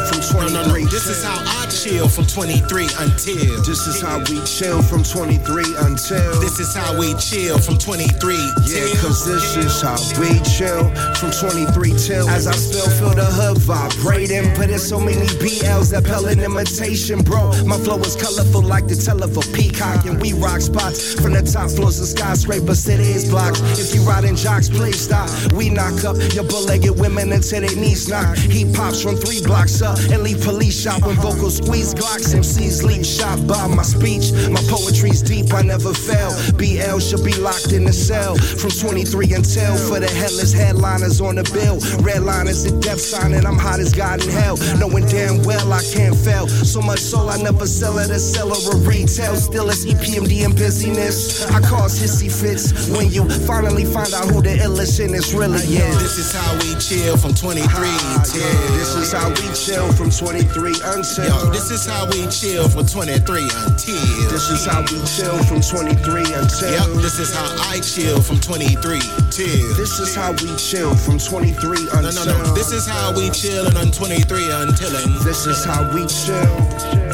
from 23 No, no, no. This is how I chill from 23 until. This is how we chill from 23 until. This is how we chill from 23 Yeah, cause this is how we chill from 23 till. As I still feel the hood vibrating, but in so many BLs that an imitation, bro. My flow is colorful like the tail of a peacock, and we rock spots from the top floors of skyscrapers to these blocks. If you riding jocks, please stop. We knock up your bull-legged women until their knees knock. He pops from three blocks up and leave police shop when vocals squeeze Glocks. MCs leave shot by my speech. My poetry's deep, I never fail. BL should be locked in the cell from 23 until for the headless headliners on the bill. Red line is the death sign, and I'm hot as God in hell. Knowing damn well I can't fail. So much soul I never sell at a seller or retail. Still it's EPMD and busyness. I cause hissy fits when you finally find out who the illest in this really is. This is how we chill from 23 ah, till. This is how we chill from 23 until. Yo, this is how we chill from 23 until. This is how we chill from 23 until. Yep, this is how I chill from 23 till. This is how we chill from 23 until. No, no, no. This is how we chill on 23 until. This is how we chill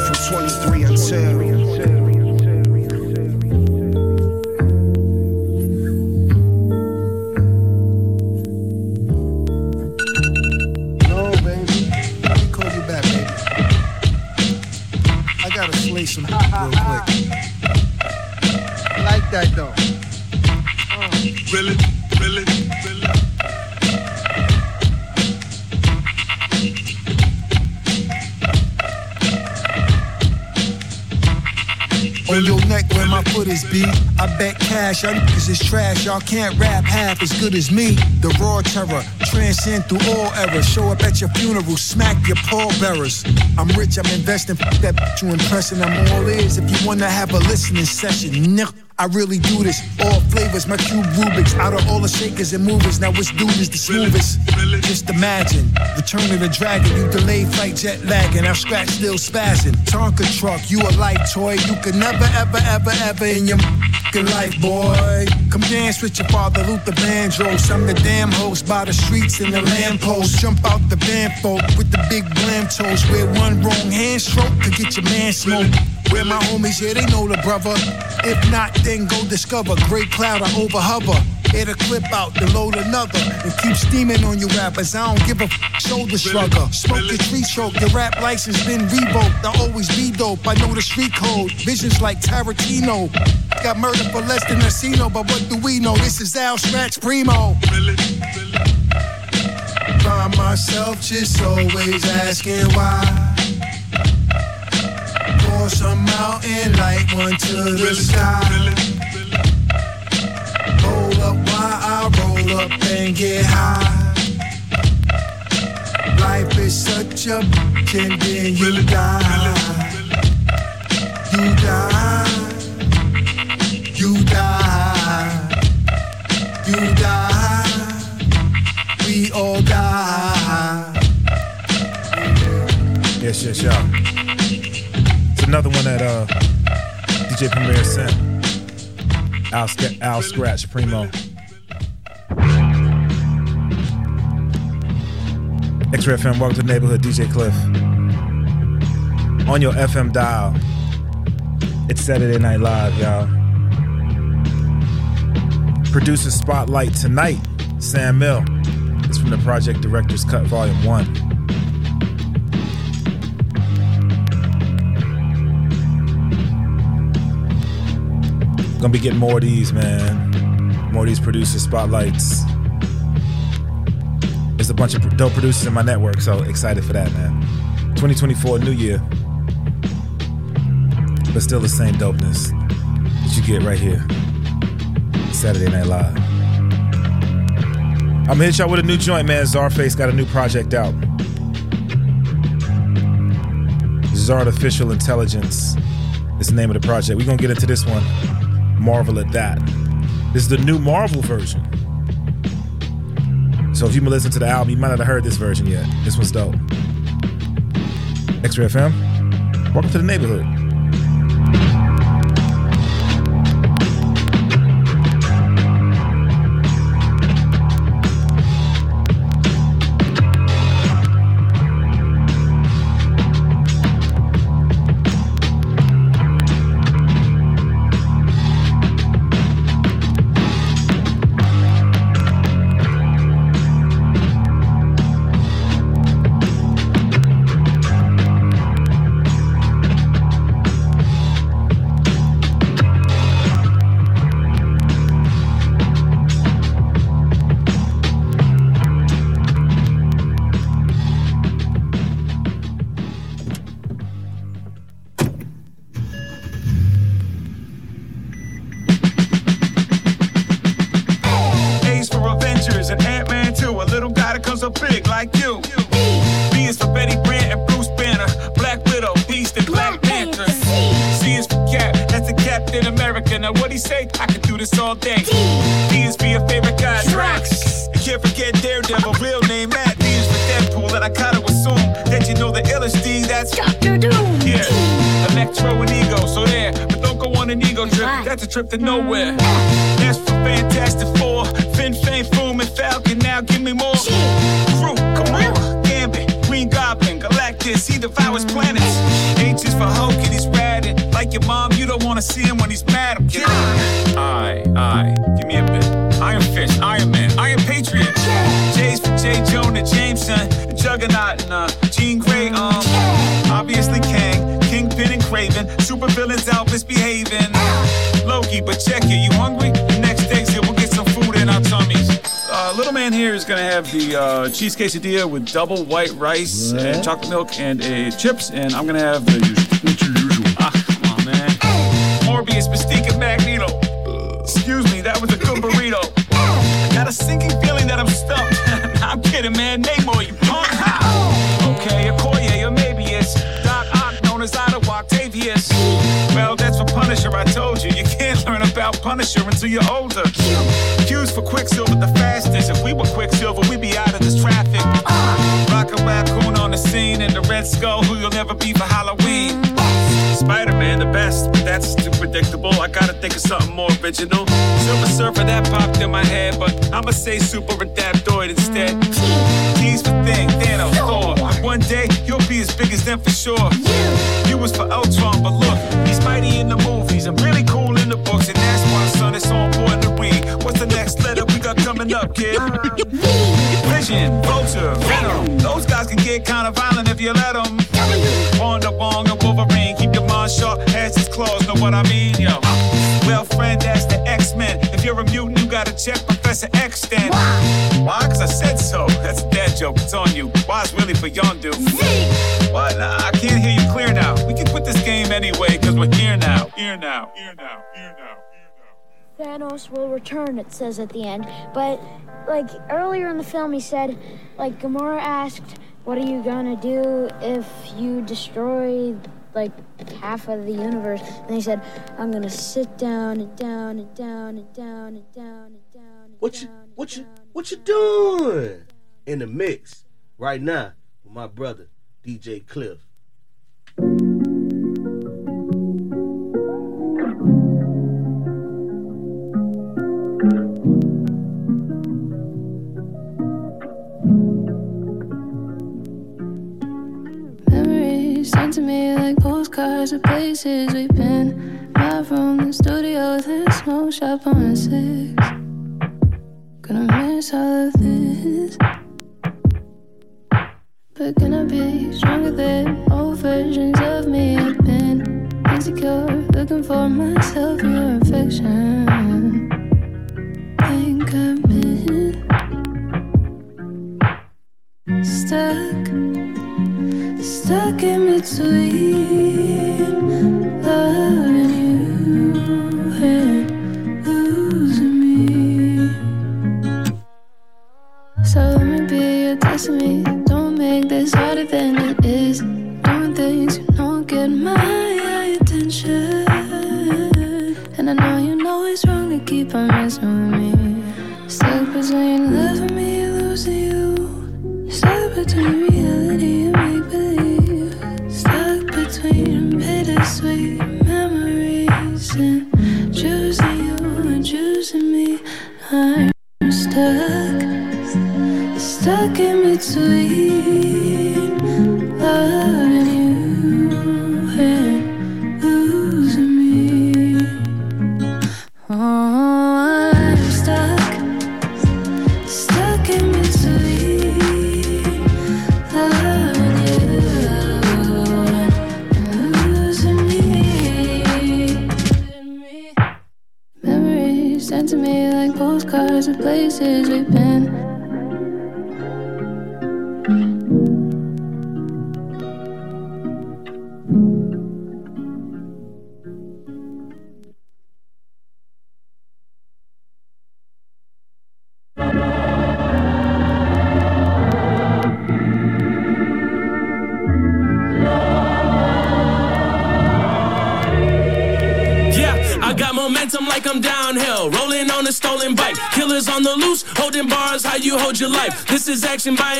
from 23 until. Gotta some real quick. I like that though. Really, really, really. On your neck where my foot is beat. I bet cash, y'all niggas is trash. Y'all can't rap half as good as me. The raw terror, transcend through all errors. Show up at your funeral, smack your pallbearers. I'm rich, I'm investing, f- that bitch you impressing. I'm all ears if you wanna have a listening session. Nigga. I really do this, all flavors, my cube Rubik's. Out of all the shakers and movers, now which dude is the smoothest? Just imagine, return of the dragon, you delay flight jet lagging, our scratch still spazzing. Tonka truck, you a light toy, you could never, ever, ever, ever in your f***ing life, boy. Come dance with your father, Luther Vandross. I'm the damn host by the streets and the lampposts. Jump out the band folk with the big blam toes. Where one wrong hand stroke could get your man smoked. Where my homies, yeah, they know the brother. If not, then go discover. Great cloud, I over hover. Hit a clip out, then load another. And keep steaming on you rappers. I don't give a f- shoulder shrugger. Smoke your tree choke, your rap license been revoked. I always be dope, I know the street code. Visions like Tarantino. Got murdered for less than a casino, but what do we know? This is Al Skratch Preemo. By myself, just always asking why. Pour some mountain light one to the sky. Hold up while I roll up and get high. Life is such a bitch and then you die. You die. You die. You die. We all die. Yes, yes, y'all. Another one that uh, DJ Premier sent. Al, Sc- Al Skratch Preemo. X-Ray FM, welcome to the neighborhood, DJ Klyph. On your FM dial. It's Saturday Night Live, y'all. Producer Spotlight tonight, Samil. It's from the Project Director's Cut Volume 1. Gonna be getting more of these, man. More of these producer spotlights. There's a bunch of dope producers in my network, so excited for that, man. 2024, new year. But still the same dopeness that you get right here. Saturday Night Live. I'm gonna hit y'all with a new joint, man. Czarface got a new project out. This is Artificial Intelligence. It's the name of the project. We're gonna get into this one. Marvel at that. This is the new Marvel version. So if you've been listening to the album, you might not have heard this version yet. This one's dope. X-Ray FM, welcome to the neighborhood. Trip. To nowhere. The uh, cheese quesadilla with double white rice and chocolate milk and a chips, and I'm gonna have the usual. What's your usual? Ah, come on, man. Morbius, Mystique, and Magneto. Excuse me, that was a good burrito. I got a sinking feeling that I'm stumped. I'm kidding, man. Name more, you punk. Okay, Okoye, or maybe it's Doc Ock, known as Ottawa Octavius. Well, that's for Punisher, I told you. You can't learn about Punisher until you're older. Q's for Quicksilver, the fastest. If we were Quicksilver, we'd be and the Red Skull, who you'll never be for Halloween. Spider-Man the best, but that's too predictable. I gotta think of something more original. Silver Surfer that popped in my head, but I'ma say Super Adaptoid instead. T's for Thing, Thanos, Thor. One day you'll be as big as them for sure. You was for Ultron, but look, he's mighty in the movies and really cool in the books, and that's why, son, it's so important to read. What's the next letter we got coming up, kid? Vision, Vulture, Venom. Those guys can get kind of violent you let them. Wanda Wong and Wolverine, keep your mind sharp as his claws, know what I mean, yo? Well, friend, that's the X-Men. If you're a mutant, you gotta check Professor X then. Why? Cause I said so. That's a dad joke, it's on you. Why is really for young dude? What? Nah, I can't hear you clear now. We can quit this game anyway, cause we're here now. Here now. Here now. Here now. Thanos will return, it says at the end. But, like, earlier in the film, he said, like, Gamora asked, What are you gonna do if you destroy, like, half of the universe? And he said, I'm gonna sit down and down and down and down and down and down. And What you what you what you doing? In the mix right now with my brother DJ Klyph. Sent to me like postcards of places we've been. Live from the studio, the smoke shop on six. Gonna miss all of this. But I be stronger than old versions of me? I've been insecure, looking for myself your affection. Between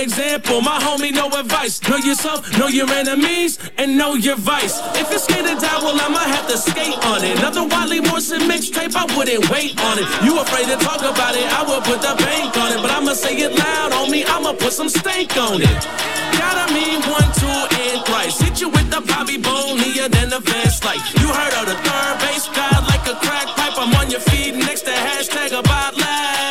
example. My homie, no advice. Know yourself, know your enemies, and know your vice. If you're scared to die, well, I'ma have to skate on it. Another Wiley Morrison mixtape, I wouldn't wait on it. You afraid to talk about it, I would put the bank on it. But I'ma say it loud on me, I'ma put some stank on it. Gotta mean one, two, and thrice. Hit you with the Bobby Bonilla, then the vest like you heard of the third base guy like a crack pipe. I'm on your feed next to hashtag about last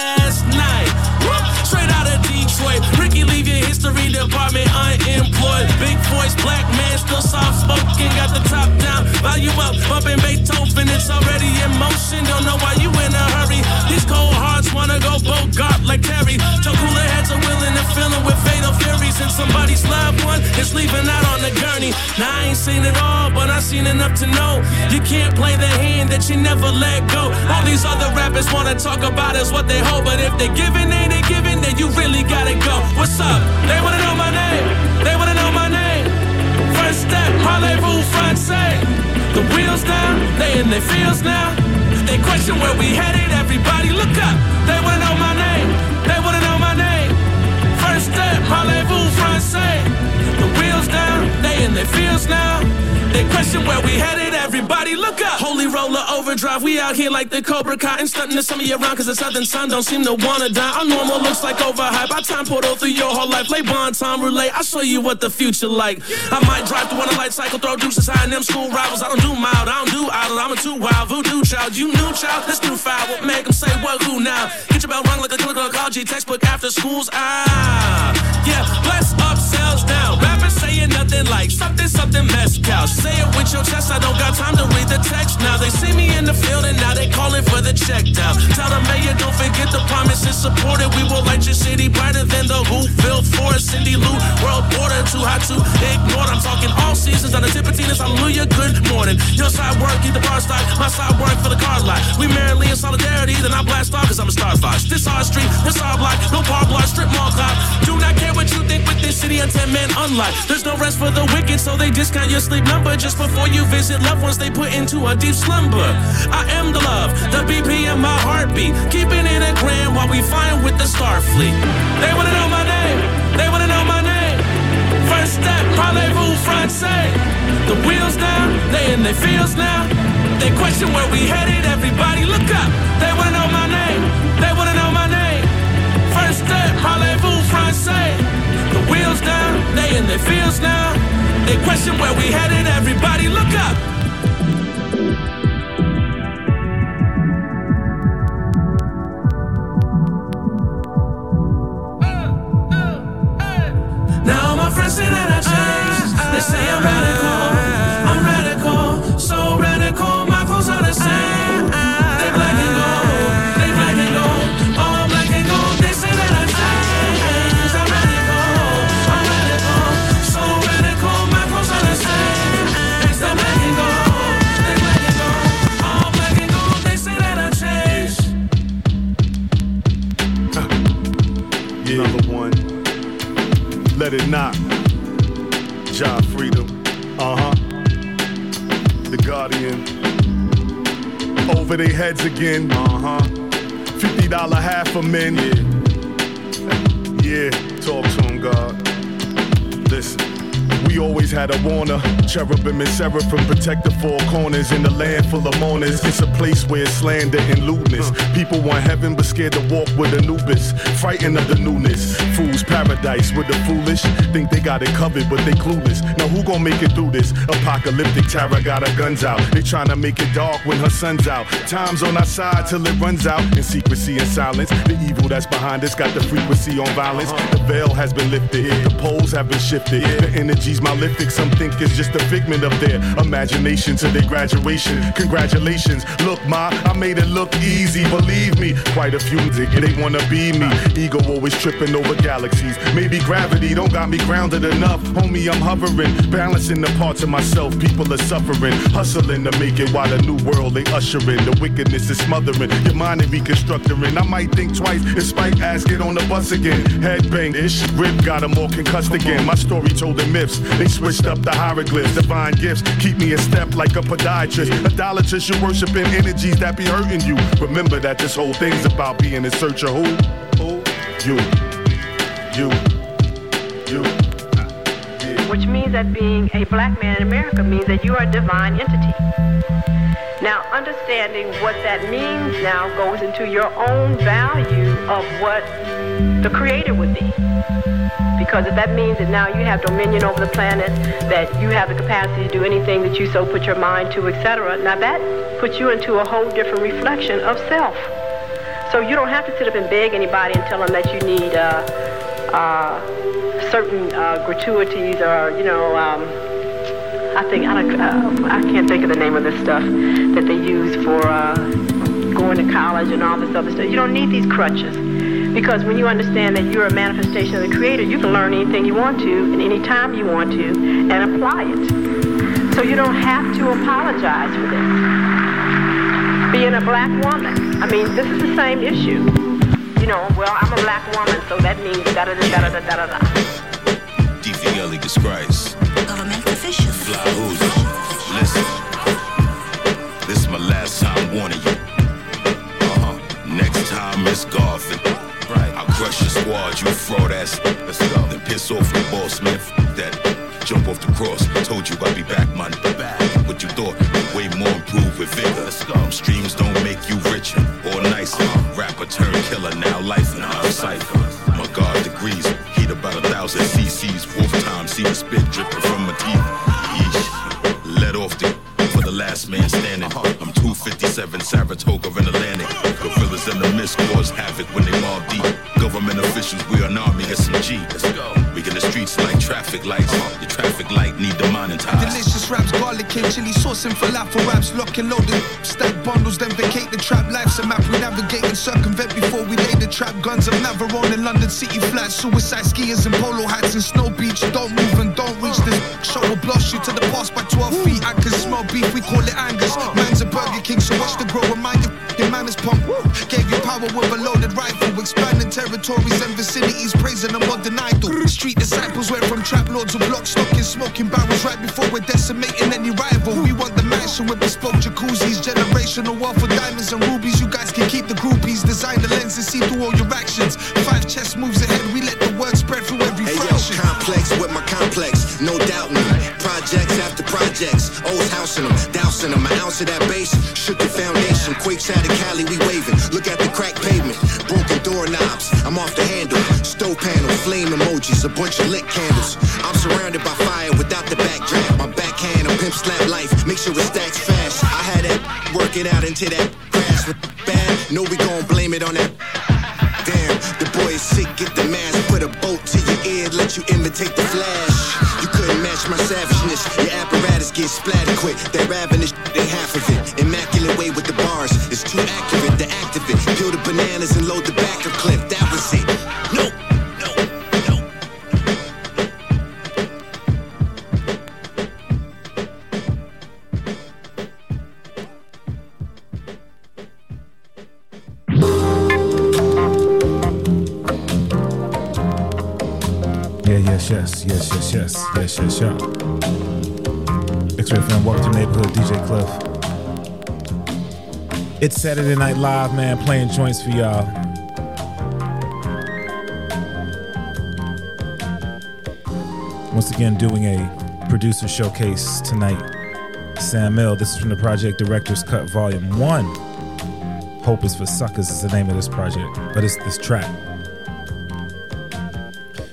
department unemployed. Big voice, black man, still soft spoken, got the top down. Volume up, bumping Beethoven, it's already in motion. Don't know why you in a hurry. These cold hearts wanna go Bogard like Terry. Till cooler heads 'em with fatal furies. And somebody's loved one is leaving out on the gurney. Now I ain't seen it all, but I seen enough to know you can't play the hand that you never let go. All these other rappers wanna talk about is what they hold, but if they're giving, ain't they giving, then you really gotta go. What's up? They wanna know my name. They wanna know my name. First step, parlez-vous français? The wheels down, they in their fields now. They question where we headed. Everybody look up. They wanna know my name. Parlez-vous français? The wheels down, they in their fields now. They question where we headed. Everybody look up. Holy roller overdrive. We out here like the Cobra Cotton. stunting to some of you around cause the southern sun don't seem to wanna die. Our normal looks like overhype. Our time portal through your whole life. Lay bond time relay. I'll show you what the future like. I might drive through on a light cycle, throw deuces high in them school rivals. I don't do mild, I don't do idle. I'm a too wild voodoo child. You new child, this new foul. What make them say what who now? Get your bell rung like a clinical ecology textbook after schools. Ah, yeah, sales down. Nothing like something, something mezcal. Say it with your chest, I don't got time to read the text now. They see me in the field and now they calling for the check down. Tell the mayor, don't forget the promises supported. We will light your city brighter than the Whoville Forest. Cindy Lou, world border, too hot to ignore. I'm talking all seasons on the tip of Tina's hallelujah, good morning. Your side work, keep the bar stock, my side work for the car lot. We merrily in solidarity, then I blast off cause I'm a star. This our street, this our block, no par block, strip mall clock. Do not care what you think city on 10 men unlock. There's no rest for the wicked, so they discount your sleep number just before you visit loved ones they put into a deep slumber. I am the love, the BP in my heartbeat, keeping it a grand while we flying with the Starfleet. They wanna know my name, they wanna know my name. First step, parlez-vous français? The wheels down, they in their fields now. They question where we headed, everybody look up. They wanna know my name, they wanna know my name. First step, parlez-vous français? The wheels down, they in their fields now. They question where we headed, everybody look up. Cherubim and seraphim protect the four corners in the land full of mourners. It's a place where slander and lewdness. People want heaven but scared to walk with Anubis, frightened of the newness. Fools paradise with the foolish, think they got it covered but they clueless. Now who gon' make it through this? Apocalyptic Tara got her guns out. They tryna make it dark when her sun's out. Time's on our side till it runs out. In secrecy and silence, the evil that's behind us got the frequency on violence. The veil has been lifted, the poles have been shifted. The energy's malefic, some think it's just a figment of their imagination to their graduation. Congratulations, look, ma, I made it look easy. Believe me, quite a few they wanna be me. Ego always tripping over galaxies. Maybe gravity don't got me grounded enough. Homie, I'm hovering, balancing the parts of myself. People are suffering, hustling to make it while the new world they ushering. The wickedness is smothering, your mind is reconstructing. I might think twice, despite ass get on the bus again. Headbang ish, rip got them all concussed again. My story told in myths, They switched up the hieroglyphs. Divine gifts keep me in step like a podiatrist. Idolatrous, you're worshiping energies that be hurting you. Remember that this whole thing's about being in search of who? Who? You. You. You. which means that being a black man in America means that you are a divine entity. Now, understanding what that means now goes into your own value of what the creator would be. Because if that means that now you have dominion over the planet, that you have the capacity to do anything that you so put your mind to, etc., now that puts you into a whole different reflection of self. So you don't have to sit up and beg anybody and tell them that you need uh, uh, certain uh, gratuities or you know um, I think I, don't, uh, I can't think of the name of this stuff that they use for uh, going to college and all this other stuff. You don't need these crutches. Because when you understand that you're a manifestation of the Creator, you can learn anything you want to and any time you want to and apply it. So you don't have to apologize for this. Being a black woman, I mean, this is the same issue. You know, well, I'm a black woman, so that means da da da da da da da. DVL is Christ. Government officials. Fly who's Listen. This is my last time warning you. Squad, you fraud ass. Let's go. Then piss off the boss, man. F- that. Jump off the cross. Told you I'd be back, man. Back. What you thought? Way more improved with vigor. Let's go. Streams don't make you richer or nicer. Rapper turn killer, now life in our cipher. My God degrees, heat about a thousand cc's. Fourth time, see the spit dripping from my teeth. Yeesh. Let off the for the last man standing. I'm 257 Saratoga Delicious raps, garlic and chili sauce and falafel raps, lock and loaded. Stack bundles, then vacate the trap. Life's a map we navigate and circumvent before we lay the trap. Guns of Navarone in London city flats. Suicide skiers in polo hats and snow beach. Don't move and don't reach this. Show will blast you to the past by 12 feet. I can smell beef, we call it Angus. Man's a Burger King, so watch the grow. Remind your f***ing is pump. Gave you power with a loaded rifle. Expanding territories and vicinities, praising a modern idol. Street disciples went from trap lords to block stocking, smoking barrels we're decimating any rival. We want the mansion with bespoke jacuzzis, generational wealth of diamonds Saturday Night Live, man, playing joints for y'all. Once again, doing a producer showcase tonight. Samil, this is from the Project Director's Cut Volume 1. Hope is for Suckers is the name of this project, but it's this track.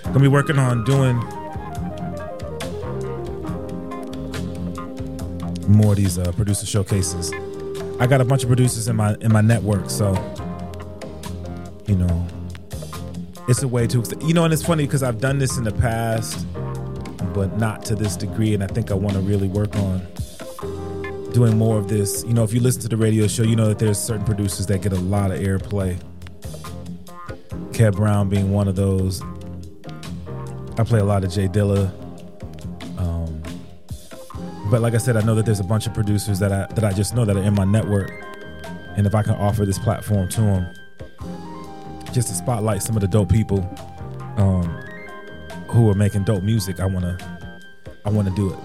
Gonna be working on doing more of these uh, producer showcases. I got a bunch of producers in my in my network, so you know, it's a way to you know, and it's funny because I've done this in the past, but not to this degree, and I think I want to really work on doing more of this. You know, if you listen to the radio show, you know that there's certain producers that get a lot of airplay. Kev Brown being one of those. I play a lot of J Dilla. But like I said, I know that there's a bunch of producers that I that I just know that are in my network, and if I can offer this platform to them, just to spotlight some of the dope people um, who are making dope music, I want to I want to do it.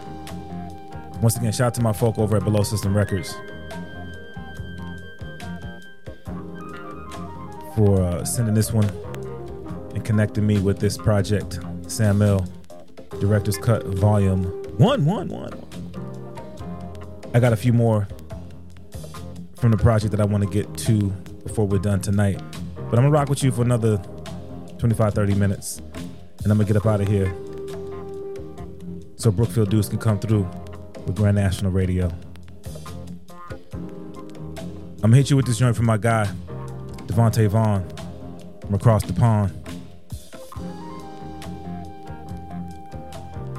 Once again, shout out to my folk over at Below System Records for uh, sending this one and connecting me with this project, Samil, Director's Cut Volume One, One, One. I got a few more from the project that I want to get to before we're done tonight. But I'm gonna rock with you for another 25, 30 minutes, and I'm gonna get up out of here so Brookfield Duece can come through with Grand National Radio. I'm gonna hit you with this joint from my guy, Devontae Vaughn, from across the pond.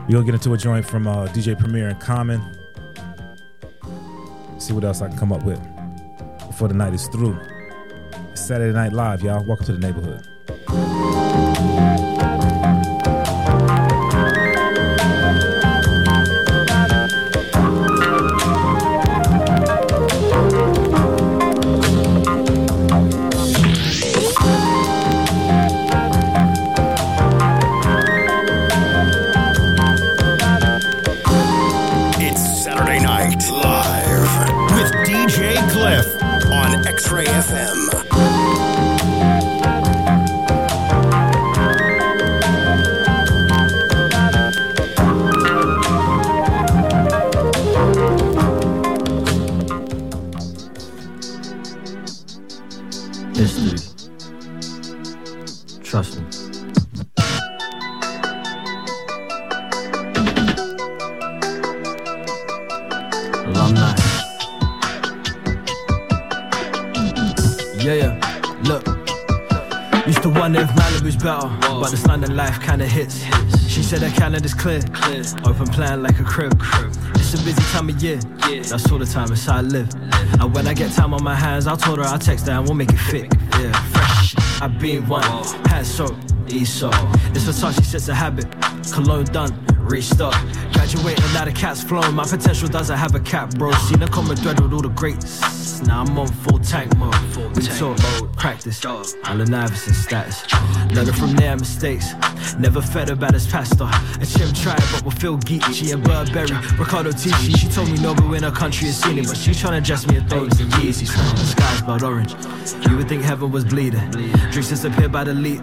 We gonna get into a joint from uh, DJ Premier and Common. See what else I can come up with before the night is through. Saturday Night Live, y'all. Welcome to the neighborhood. Plan like a crib. It's a busy time of year, that's all the time, it's how I live. And when I get time on my hands, I told her I'll text her and we'll make it fit. Yeah, fresh. I been one, hands soap, soap. This Versace sets a habit, cologne done, restock. Graduating, now the cat's flown. My potential doesn't have a cap, bro. Seen a common thread with all the greats. Now I'm on full tank mode. We talk, practice, all the nervous and status. Learning from their mistakes. Never fed about his pastor. A chim tried, but will feel geeky. And Burberry, Riccardo Tisci. She told me no, but in her country is seen it. But she's trying to dress me thongs and Yeezys. The sky's blood orange. You would think heaven was bleeding. Drinks disappear by the liter.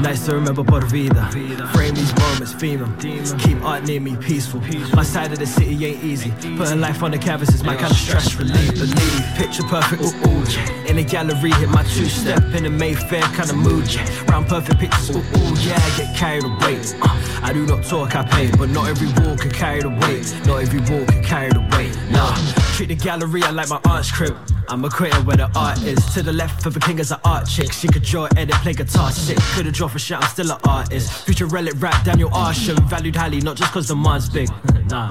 Nice to remember Por Vida. Frame these moments, theme them. Keep art near me, peaceful. My side of the city ain't easy. Putting life on the canvas is my kind of stress relief. Believe, picture perfect, ooh, ooh. In the gallery, hit my two step. In the Mayfair kind of mood, yeah. Round perfect pictures, ooh, ooh, yeah. I get carried away. Uh, I do not talk, I pay. But not every wall can carry the weight. Not every wall can carry the weight. Nah, treat the gallery, I like my aunt's crib. I'm a creator where the art is. To the left of the king is an art chick. She could draw, edit, play guitar sick. Could've draw for shit, I'm still an artist. Future relic rap, Daniel Arsham. Valued highly, not just cause the mind's big. nah.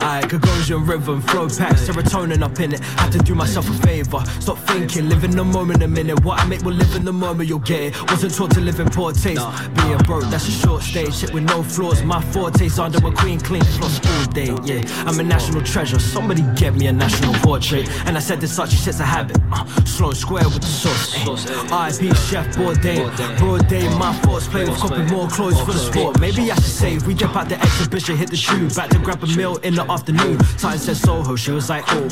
I Gagosian rhythm, flow pack, serotonin up in it. Had to do myself a favor. Stop thinking, live in the moment a minute. What I make will live in the moment, you'll get it. Wasn't taught to live in poor taste. Being broke, that's a short stage. Shit with no flaws. My forte's under a queen, clean floss all day. Yeah, I'm a national treasure. Somebody get me a national portrait. And I said this such shit's a habit. Uh, slow square with the sauce. Eh. IP chef Bourdain. Broad day, my thoughts play with copy more clothes for the sport. Maybe I should say we jump out the exhibition, hit the shoe, back to grab a meal in the afternoon. Time said Soho, she was like, oh.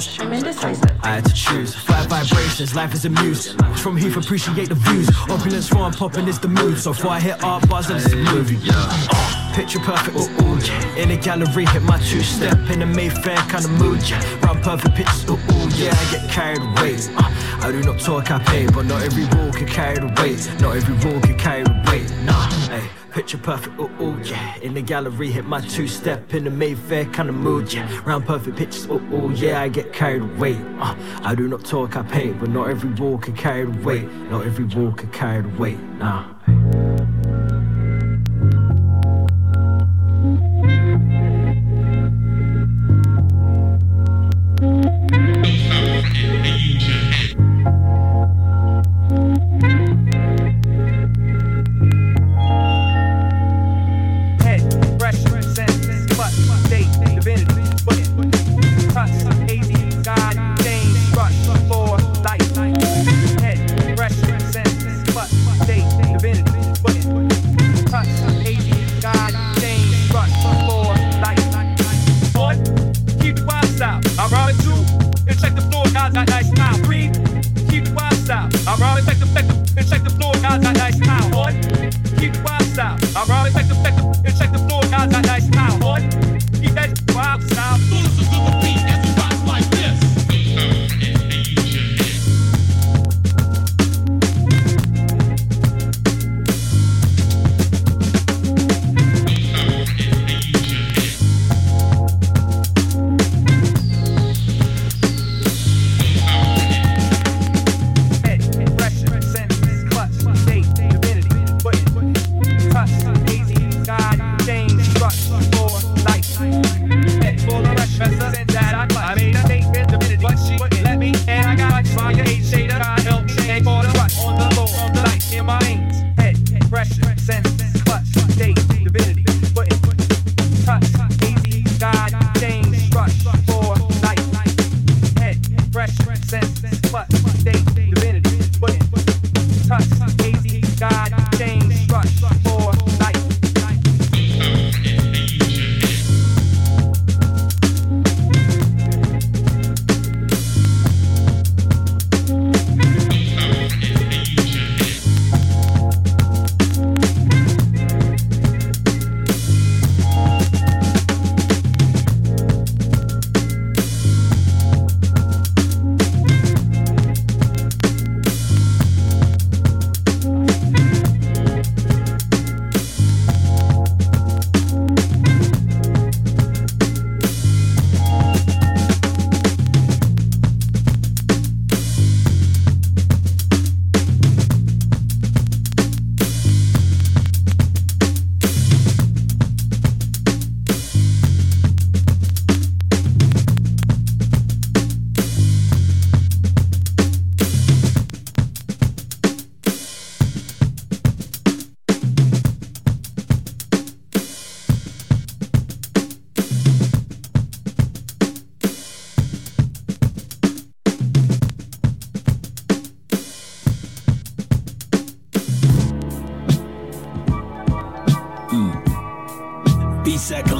I had to choose. Five vibrations, life is a muse. From Heath, appreciate the views. Opulence and popping is the mood. So before I hit art bars, it's a movie. Uh, picture perfect, ooh, ooh, yeah. In the gallery, hit my two step. In the Mayfair kind of mood, yeah. Round perfect pictures, ooh, ooh, yeah. I get carried away. Uh, I do not talk, I pay. But not every wall can carry the weight. Not every wall can carry the weight. Nah, hey. Picture perfect, ooh, ooh, yeah. In the gallery, hit my two step. In the Mayfair kind of mood, yeah. Round perfect pictures, ooh, ooh, yeah. I get carried away. Uh, I do not talk, I pay. But not every carry the weight. Not every carry the weight. Nah.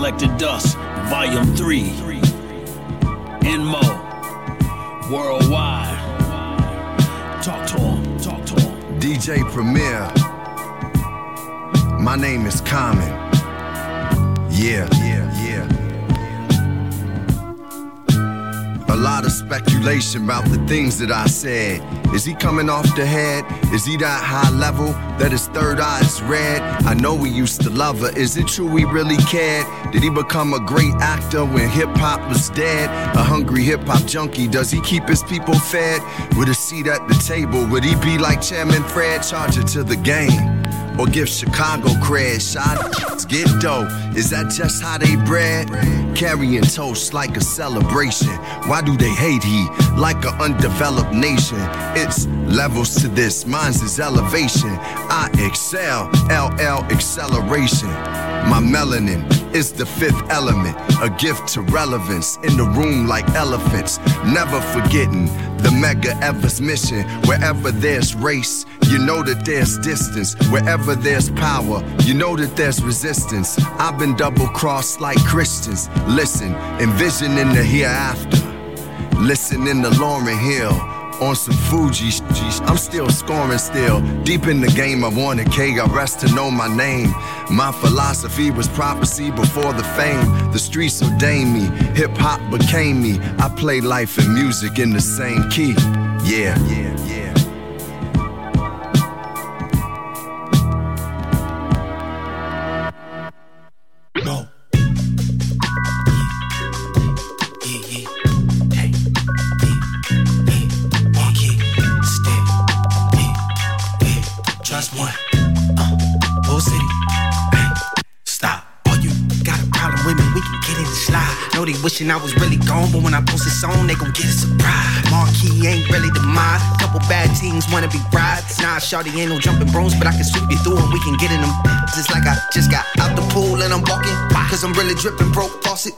Collected dust, volume 3. Enmo, worldwide. Talk to him, talk to him. DJ Premier. My name is Common. Yeah, yeah, yeah. A lot of speculation about the things that I said. Is he coming off the head? Is he that high level that his third eye is red? I know we used to love her. Is it true we really cared? Did he become a great actor when hip hop was dead? A hungry hip hop junkie, does he keep his people fed? With a seat at the table, would he be like Chairman Fred, charge it to the game? Or give Chicago cred, shots get dough. Is that just how they bred? Carrying toast like a celebration. Why do they hate he like an undeveloped nation? It's levels to this, mine's is elevation. I excel, LL acceleration. My melanin is the fifth element, a gift to relevance in the room like elephants. Never forgetting the mega Ever's mission. Wherever there's race, you know that there's distance. Wherever there's power, you know that there's resistance. I've been double crossed like Christians. Listen, envisioning the hereafter. Listening to Lauryn Hill on some Fuji. I'm still scoring still. Deep in the game, I wanted K. I rest to know my name. My philosophy was prophecy before the fame. The streets ordained me. Hip hop became me. I play life and music in the same key. Yeah, yeah, wishing I was really gone, but when I post a song, they gon' get a surprise. Marquee ain't really the mind. Couple bad teams wanna be brides. Nah, shawty ain't no jumping brooms, but I can sweep you through and we can get in them. Just like I just got out the pool and I'm walking. Cause I'm really dripping broke faucet.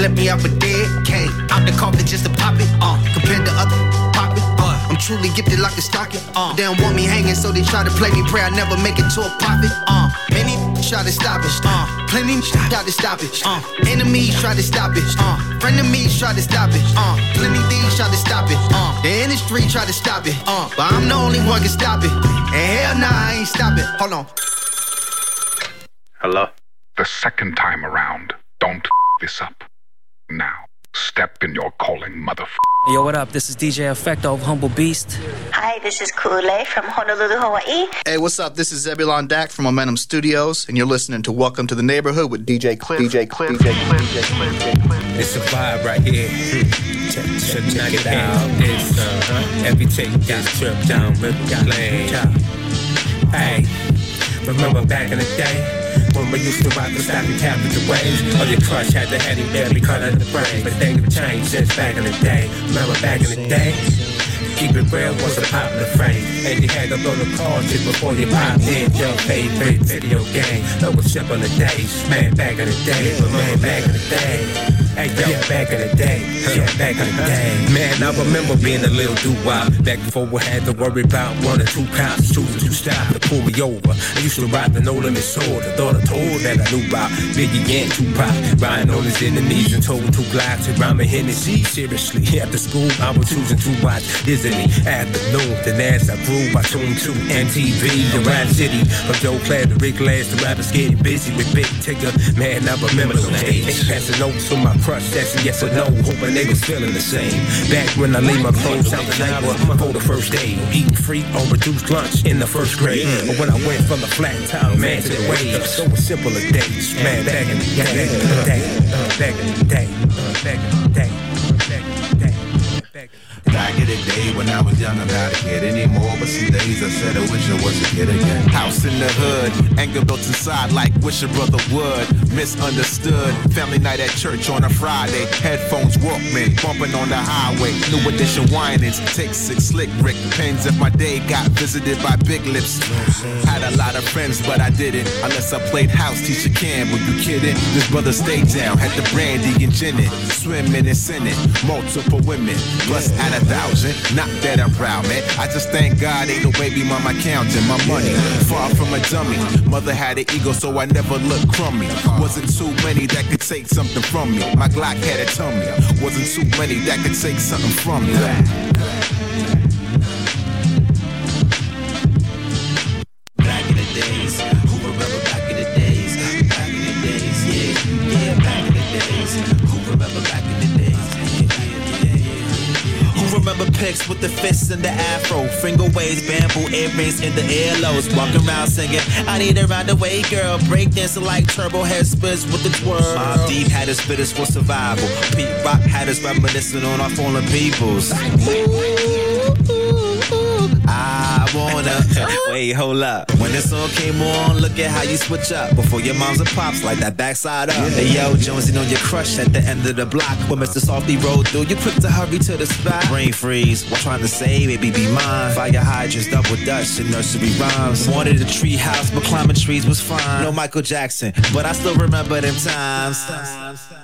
Let me out a dead came out the coffin just to pop it. Uh, compared to other pop it. Uh, I'm truly gifted like a stocking. Uh, they don't want me hanging, so they try to play me. Pray I never make it to a profit. Uh, many try to stop it. Uh, plenty try to stop it. Uh, enemies try to stop it. Uh, Frenemies tried to stop it. Uh, plenty things tried to stop it. Uh, the industry tried to stop it. Uh, but I'm the only one can stop it. And hell nah, I ain't stop it. Hold on. Hello? The second time around, don't f- this up. Now, step in your calling, motherfucker. Yo, what up? This is DJ Efechto of Humble Beast. Hi, this is Kule from Honolulu, Hawaii. Hey, what's up? This is Zebulon Dak from Momentum Studios, and you're listening to Welcome to the Neighborhood with DJ Klyph. DJ Klyph. DJ Klyph. DJ Klyph. It's a vibe right here. Check, check, check it out. It's uh, every take got trip down River Lane. Hey, remember back in the day? When we used to rock the stocking capital waves Or your crush had the heady baby cut of the brain But things have changed since back in the day. Remember back in the day? Keep it real was a popular phrase. And you had to throw the cartridge before you popped in. Your favorite video game. That was simple the days Man, back in the day. But man, back in the day Hey, yo, yeah, back in the day, yeah, back in the day. Man, I remember being a little doo-wop Back before we had to worry about one or two cops choosing to stop to pull me over. I used to ride the no limit sword. I thought I told that I knew about Biggie and Tupac. Riding on his enemies and told two glocks and rhyming Hennessy. Seriously, after school, I was choosing to watch Disney afternoon. Then as I grew, I tuned to MTV, the Rap City. From Joe Clair to Rick Lass, the rappers getting busy with Big Tigger. Man, I remember those days. Passing notes to my crush, asking yes or no, hoping they was feeling the same. Back when I laid my clothes out the night before the first day, eating free or reduced lunch in the first grade. But when I went from the flat top man to the waves, so was simple as days. Man, back in the day, back in the day, back in the day, back in the day. Back in the day when I was young, I'm not a kid anymore. But some days I said I wish I was a kid again. House in the hood, anger built inside like wish a brother would. Misunderstood, family night at church on a Friday. Headphones, Walkman, bumping on the highway. New edition whinings, take six slick Rick pens. If my day got visited by big lips. Had a lot of friends, but I didn't. Unless I played house, teacher can. Were you kidding? This brother stayed down, had the brandy and gin it. Swimming and sinning, multiple women, plus at a thousand. Not that I'm proud, man. I just thank God ain't no baby mama counting my money. Far from a dummy. Mother had an ego, so I never looked crummy. Wasn't too many that could take something from me. My Glock had a tummy. Wasn't too many that could take something from me. Remember with the fists and the afro? Finger waves, bamboo earrings in the earlobes. Walking around singing, I need a round away girl. Breakdancing like turbo head spits with the twirl. Mobb Deep had us spitters for survival. Pete Rock had us reminiscing on our fallen peoples. I wanna wait, hold up. When this song came on, look at how you switch up before your moms and pops like that backside up. Hey yo, Jonesy on your crush at the end of the block. When Mr. Softee rolled through, you quick to hurry to the spot. Brain freeze, what trying to say, baby, be mine. Fire hydrants, double dutch, and nursery rhymes. Wanted a tree house, but climbing trees was fine. No Michael Jackson, but I still remember them times.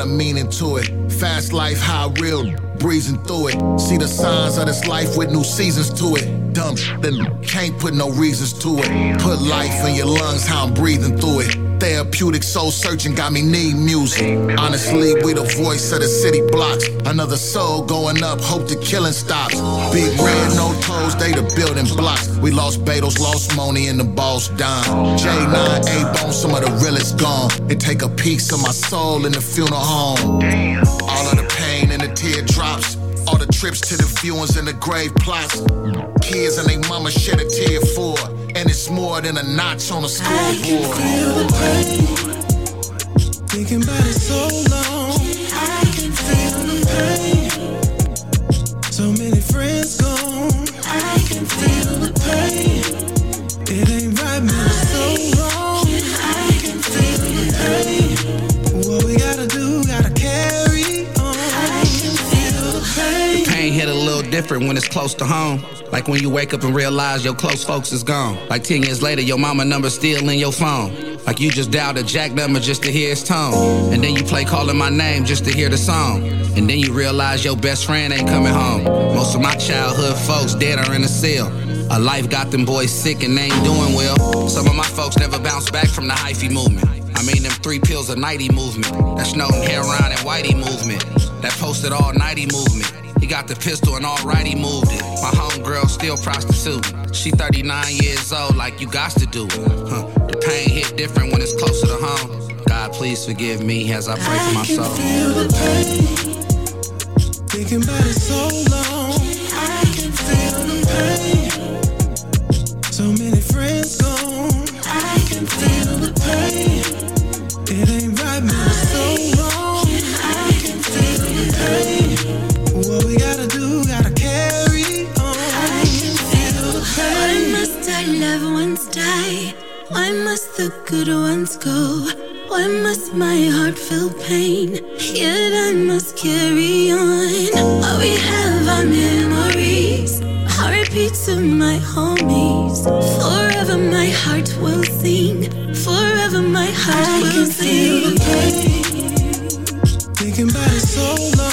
Got a meaning to it. Fast life, high real, breezing through it. See the signs of this life with new seasons to it. Dumb then can't put no reasons to it. Put life in your lungs, how I'm breathing through it. Therapeutic soul searching got me need music. Honestly, we the voice of the city blocks. Another soul going up, hope the killing stops. Big red, no toes, they the building blocks. We lost Beatles, lost Money, and the boss dime. J9, A-Bone, some of the realest gone. It take a piece of my soul in the funeral home. All of the trips to the viewings and the grave plots. Kids and they mama shed a tear for. And it's more than a notch on a scoreboard. I can Feel the pain. Thinking about it so long. I can feel the pain. Different when it's close to home. Like when you wake up and realize your close folks is gone. Like 10 years later, your mama number still in your phone. Like you just dialed a jack number just to hear his tone. And then you play calling my name just to hear the song. And then you realize your best friend ain't coming home. Most of my childhood folks dead or in a cell. A life got them boys sick and they ain't doing well. Some of my folks never bounced back from the hyphy movement. I mean them three pills a nighty movement. That Snowden Heron and Whitey movement. That posted all nighty movement. He got the pistol and alright he moved it. My homegirl still prostituting. She 39 years old, like you got to do. Huh. The pain hit different when it's closer to home. God, please forgive me as I pray for my soul. Feel the pain. Thinking about it so long. Ones die? Why must the good ones go? Why must my heart feel pain? Yet I must carry on. All we have are memories. I repeat to my homies. Forever my heart will sing. Forever my heart I will sing. feel the pain. Thinking about it so long.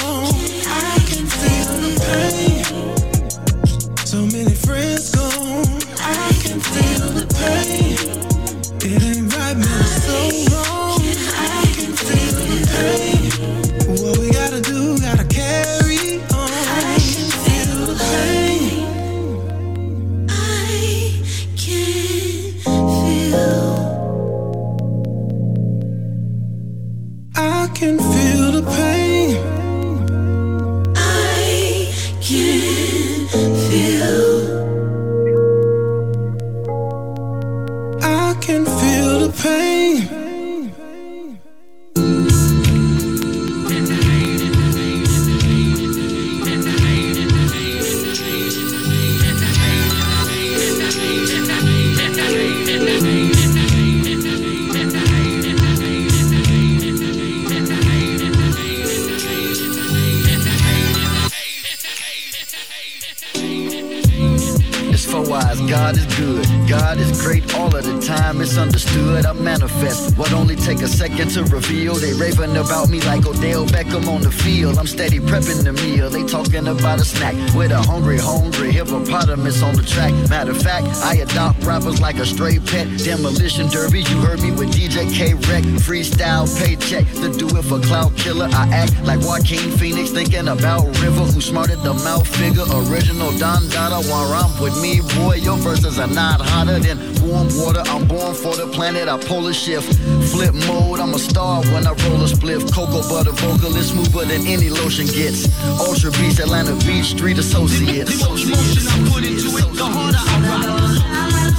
Take a second to reveal. They raving about me like Odell Beckham on the field. I'm steady prepping the meal. They talking about a snack with a hungry, hungry hippopotamus on the track. Matter of fact, I adopt rappers like a stray pet. Demolition derby, you heard me with DJ K Rec. Freestyle paycheck the do it for Cloud Killer. I act like Joaquin Phoenix thinking about River, who smarted the mouth figure. Original Don Dada, while I'm with me, boy, your verses are not hotter than warm water. I'm born for the planet, I pull a shift. Flip mode, I'm a star when I roll a spliff. Cocoa butter vocalist, smoother than any lotion gets. Ultra Beast, Atlanta Beach Street Associates. The I the harder I ride. The- the- the- the- the more emotion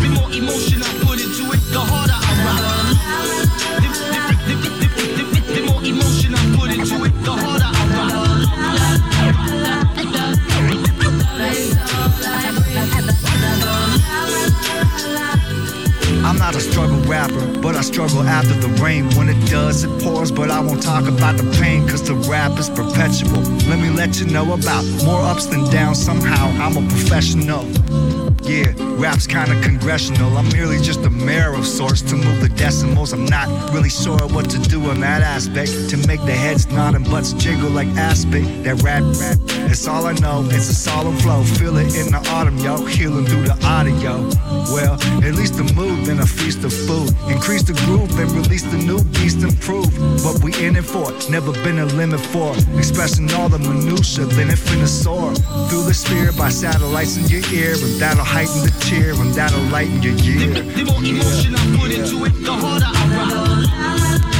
be more emotional. I'm not a struggle rapper, but I struggle after the rain. When it does, it pours, but I won't talk about the pain, cause the rap is perpetual. Let me let you know about more ups than downs. Somehow I'm a professional. Yeah, rap's kinda congressional. I'm merely just a mayor of sorts to move the decimals. I'm not really sure what to do in that aspect to make the heads nod and butts jiggle like aspic. That rap, rap, it's all I know. It's a solemn flow. Feel it in the autumn, yo. Healing through the audio. Well, at least the mood, then a feast of food. Increase the groove, then release the new beast and prove what we in it for. Never been a limit for. Expressing all the minutia, then it finna soar. Through the sphere by satellites in your ear, and that'll heighten the cheer, and that'll lighten your year. The more emotion I put into it, the harder I ride.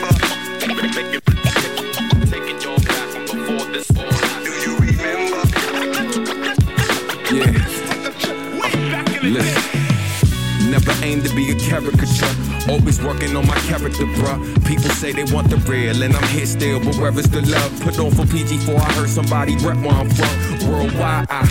Always working on my character, bruh. People say they want the real, and I'm here still. But where is the love? Put on for PG4. I heard somebody rep where I'm from. Worldwide, I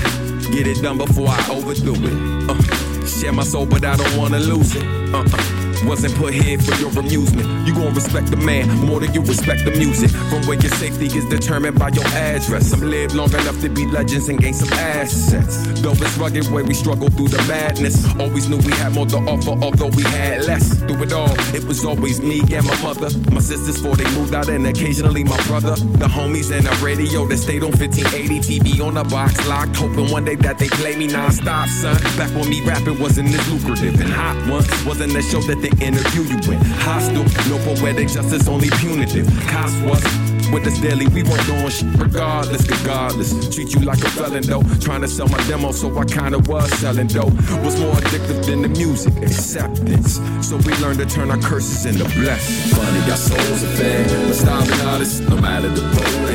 get it done before I overdo it. Uh, share my soul, but I don't wanna lose it. Uh-uh. Wasn't put here for your amusement. You gon' respect the man more than you respect the music. From where your safety is determined by your address. Some live long enough to be legends and gain some assets. Though it's rugged where we struggle through the madness. Always knew we had more to offer, although we had less. Through it all, it was always me and my mother. My sisters before they moved out, and occasionally my brother. The homies and the radio that stayed on 1580 TV on the box locked. Hoping one day that they play me non-stop, son. Back when me rapping wasn't as lucrative and hot once. Wasn't the show that they interview you with. Hostile, no poetic justice, only punitive. Cops was with us daily, we weren't doing shit regardless, regardless. Treat you like a felon though. Trying to sell my demo, so I kinda was selling dope. Was more addictive than the music, acceptance. So we learned to turn our curses into blessings. Funny, our souls are fed. But starving artists, no matter the.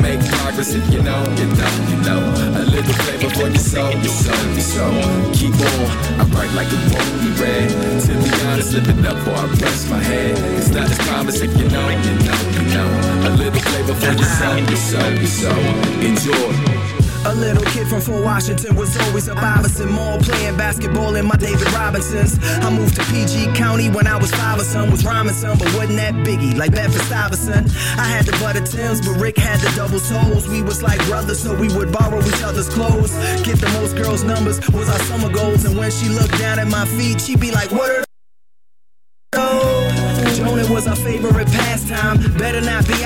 Make progress if you know, you know, you know. A little flavor for your soul, your soul, your soul. Keep on, I write like it won't be read. To be honest, lift it up before I rest my head. It's not as promise if you know, you know, you know. A little flavor for your soul, your soul, your soul. Enjoy. A little kid from Fort Washington was always a Bobson Mall playing basketball in my David Robinsons. I moved to PG County when I was five or son, was rhyming some, but wasn't that biggie like Bedford Stuyvesant. I had the butter Tims, but Rick had the double soles. We was like brothers, so we would borrow each other's clothes. Get the most girls' numbers was our summer goals, and when she looked down at my feet, she'd be like, "What are those?" Jonah was our favorite pastime. Better not be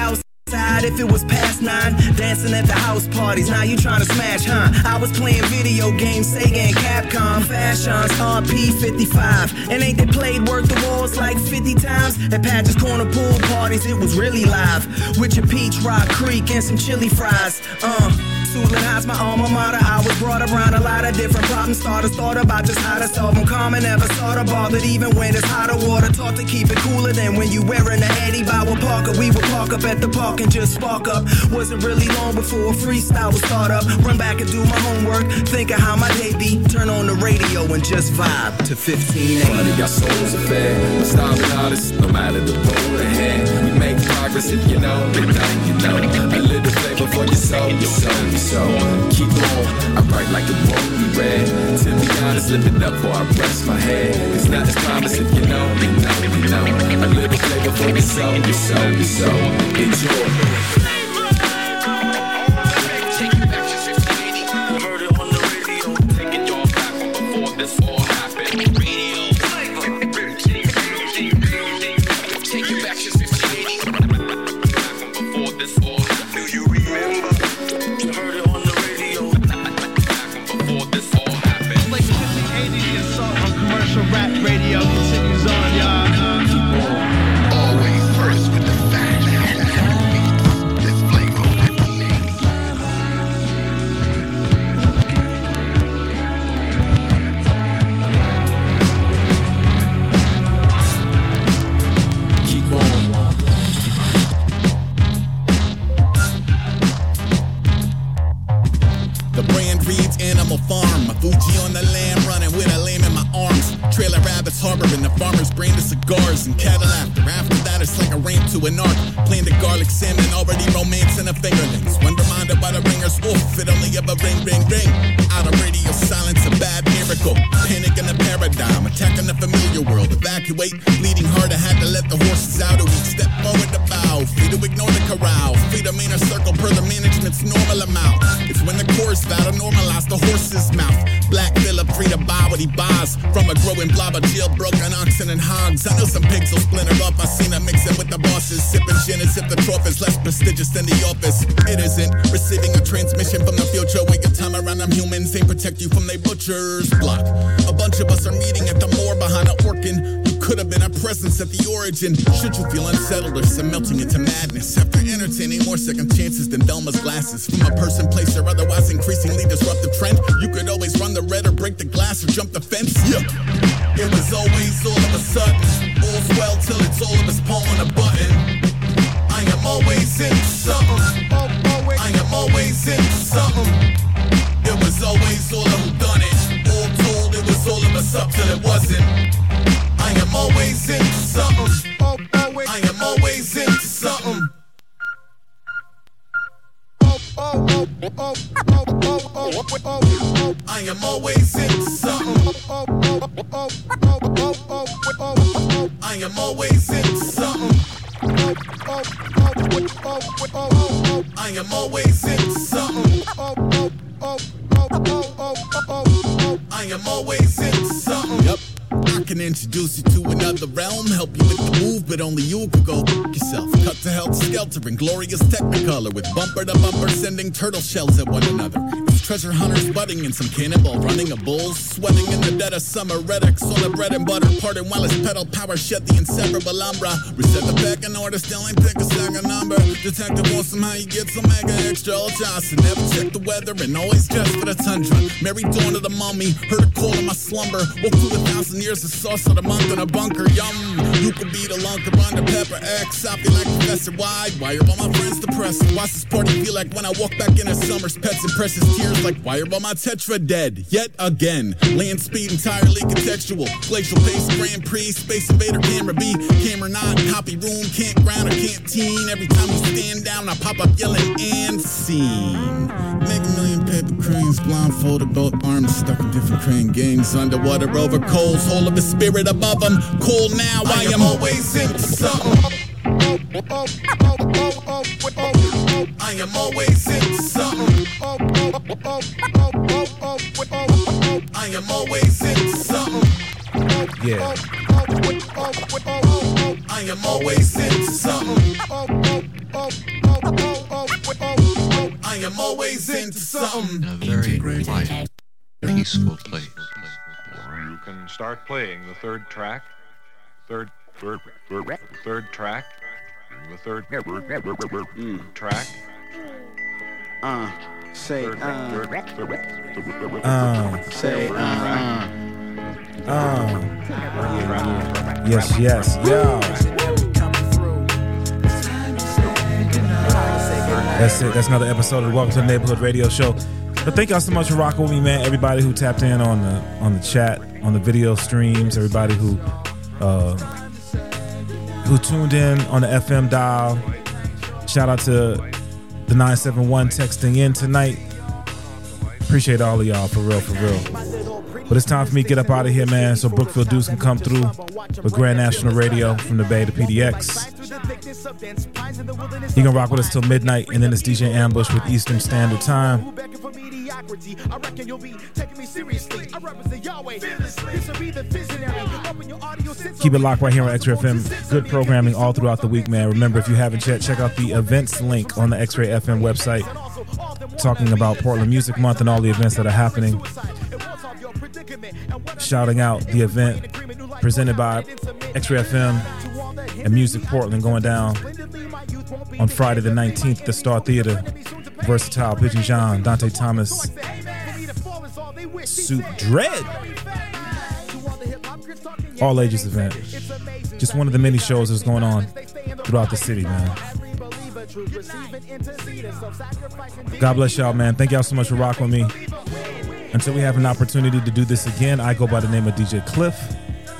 outside if it was past nine. Dancing at the house parties. Now you trying to smash, huh? I was playing video games, Sega and Capcom. Fashions, RP 55. And ain't they played Work the Walls like 50 times? At Patches Corner pool parties, it was really live. With your Peach Rock Creek and some chili fries. Uh. Tulane High's my alma mater. I was brought around a lot of different problem starters. Thought about just how to solve them. Common never thought of bothered even when it's hotter water. Taught to keep it cooler than when you wearing a Eddie Bauer Parker. We would park up at the park and just spark up. Wasn't really long before a freestyle was start up. Run back and do my homework. Think of how my day be. Turn on the radio and just vibe to 15 Funny, our souls are fed. Starving artists, no matter the road ahead. We make progress if you know, you know, you know. A little flavor for your soul, your soul, your soul. Keep on, I write like it won't be read. To be honest, live it up before I rest my head. It's not as promise if you know, you know, you know. A little flavor for your soul, your soul, your soul. Enjoy. Should you feel unsettled or some melting into madness? After entertaining more second chances than Velma's glasses yourself. Cut to hell skelter in glorious technicolor with bumper to bumper sending turtle shells at one another. It's treasure hunters budding and some cannonball running a bull, sweating in the dead of summer. Redx on the bread and butter, parting while his pedal power shed the inseparable umbra. Reset the back in order, still ain't pick a second number. Detective wants somehow you get some mega extra old Johnson. Never check the weather and always dress for the tundra. Mary dawn of the mummy, heard a call in my slumber. Woke through a thousand years of sauce of the month in a bunker. Yum, you could be the lunker under pepper X. I feel like Professor Wide. Why are all my friends depressed? Watch this party feel like when I walk back in a summer's pets and precious tears like why are all my tetra dead? Yet again, land speed entirely contextual. Glacial pace, Grand Prix, Space Invader, camera B, camera not, copy room, campground or canteen. Every time you stand down, I pop up yelling and scene. Make a million paper cranes, blindfolded, both arms stuck in different crane gangs. Underwater over coals, whole of the spirit above them. Cool now, I, am always into something. I am always into something. I am always into something. Yeah. I am always into something. I am always into something. A very quiet, peaceful place. You can start playing the third track. Third, third, third, third track. The third track. Uh, say, Third, uh, Uh, say, uh, uh. Yes, yes, yo. That's it. That's another episode of the Welcome to the Neighborhood Radio Show. But thank y'all so much for rocking with me, man. Everybody who tapped in on the on the chat, on the video streams, everybody who uh, who tuned in on the FM dial. Shout out to the 971 texting in tonight. Appreciate all of y'all for real, for real. But it's time for me to get up out of here, man. So Brookfield Duece can come through with Grand National Radio from the Bay to PDX. He gonna rock with us till midnight, and then it's DJ Ambush with Eastern Standard Time. Keep it locked right here on X-Ray FM. Good programming all throughout the week, man. Remember, if you haven't yet, check out the events link on the X-Ray FM website, talking about Portland Music Month and all the events that are happening. Shouting out the event presented by X-Ray FM and Music Portland going down on Friday the 19th at the Star Theater. Versatile, Pigeon John, Dante Thomas, Soup Dread. All ages event. Just one of the many shows that's going on throughout the city, man. God bless y'all, man. Thank y'all so much for rocking with me. Until we have an opportunity to do this again, I go by the name of DJ Klyph.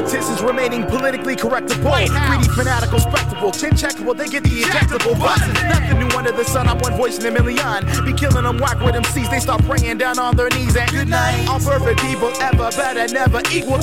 Politicians remaining politically correct. Greedy, fanatical, spectacle, chin check, checkable, they get the ejectable buttons. Nothing new under the sun, I'm one voice in a million. Be killing them whack with MCs, they start praying down on their knees and good night. All perfect people ever better, never equal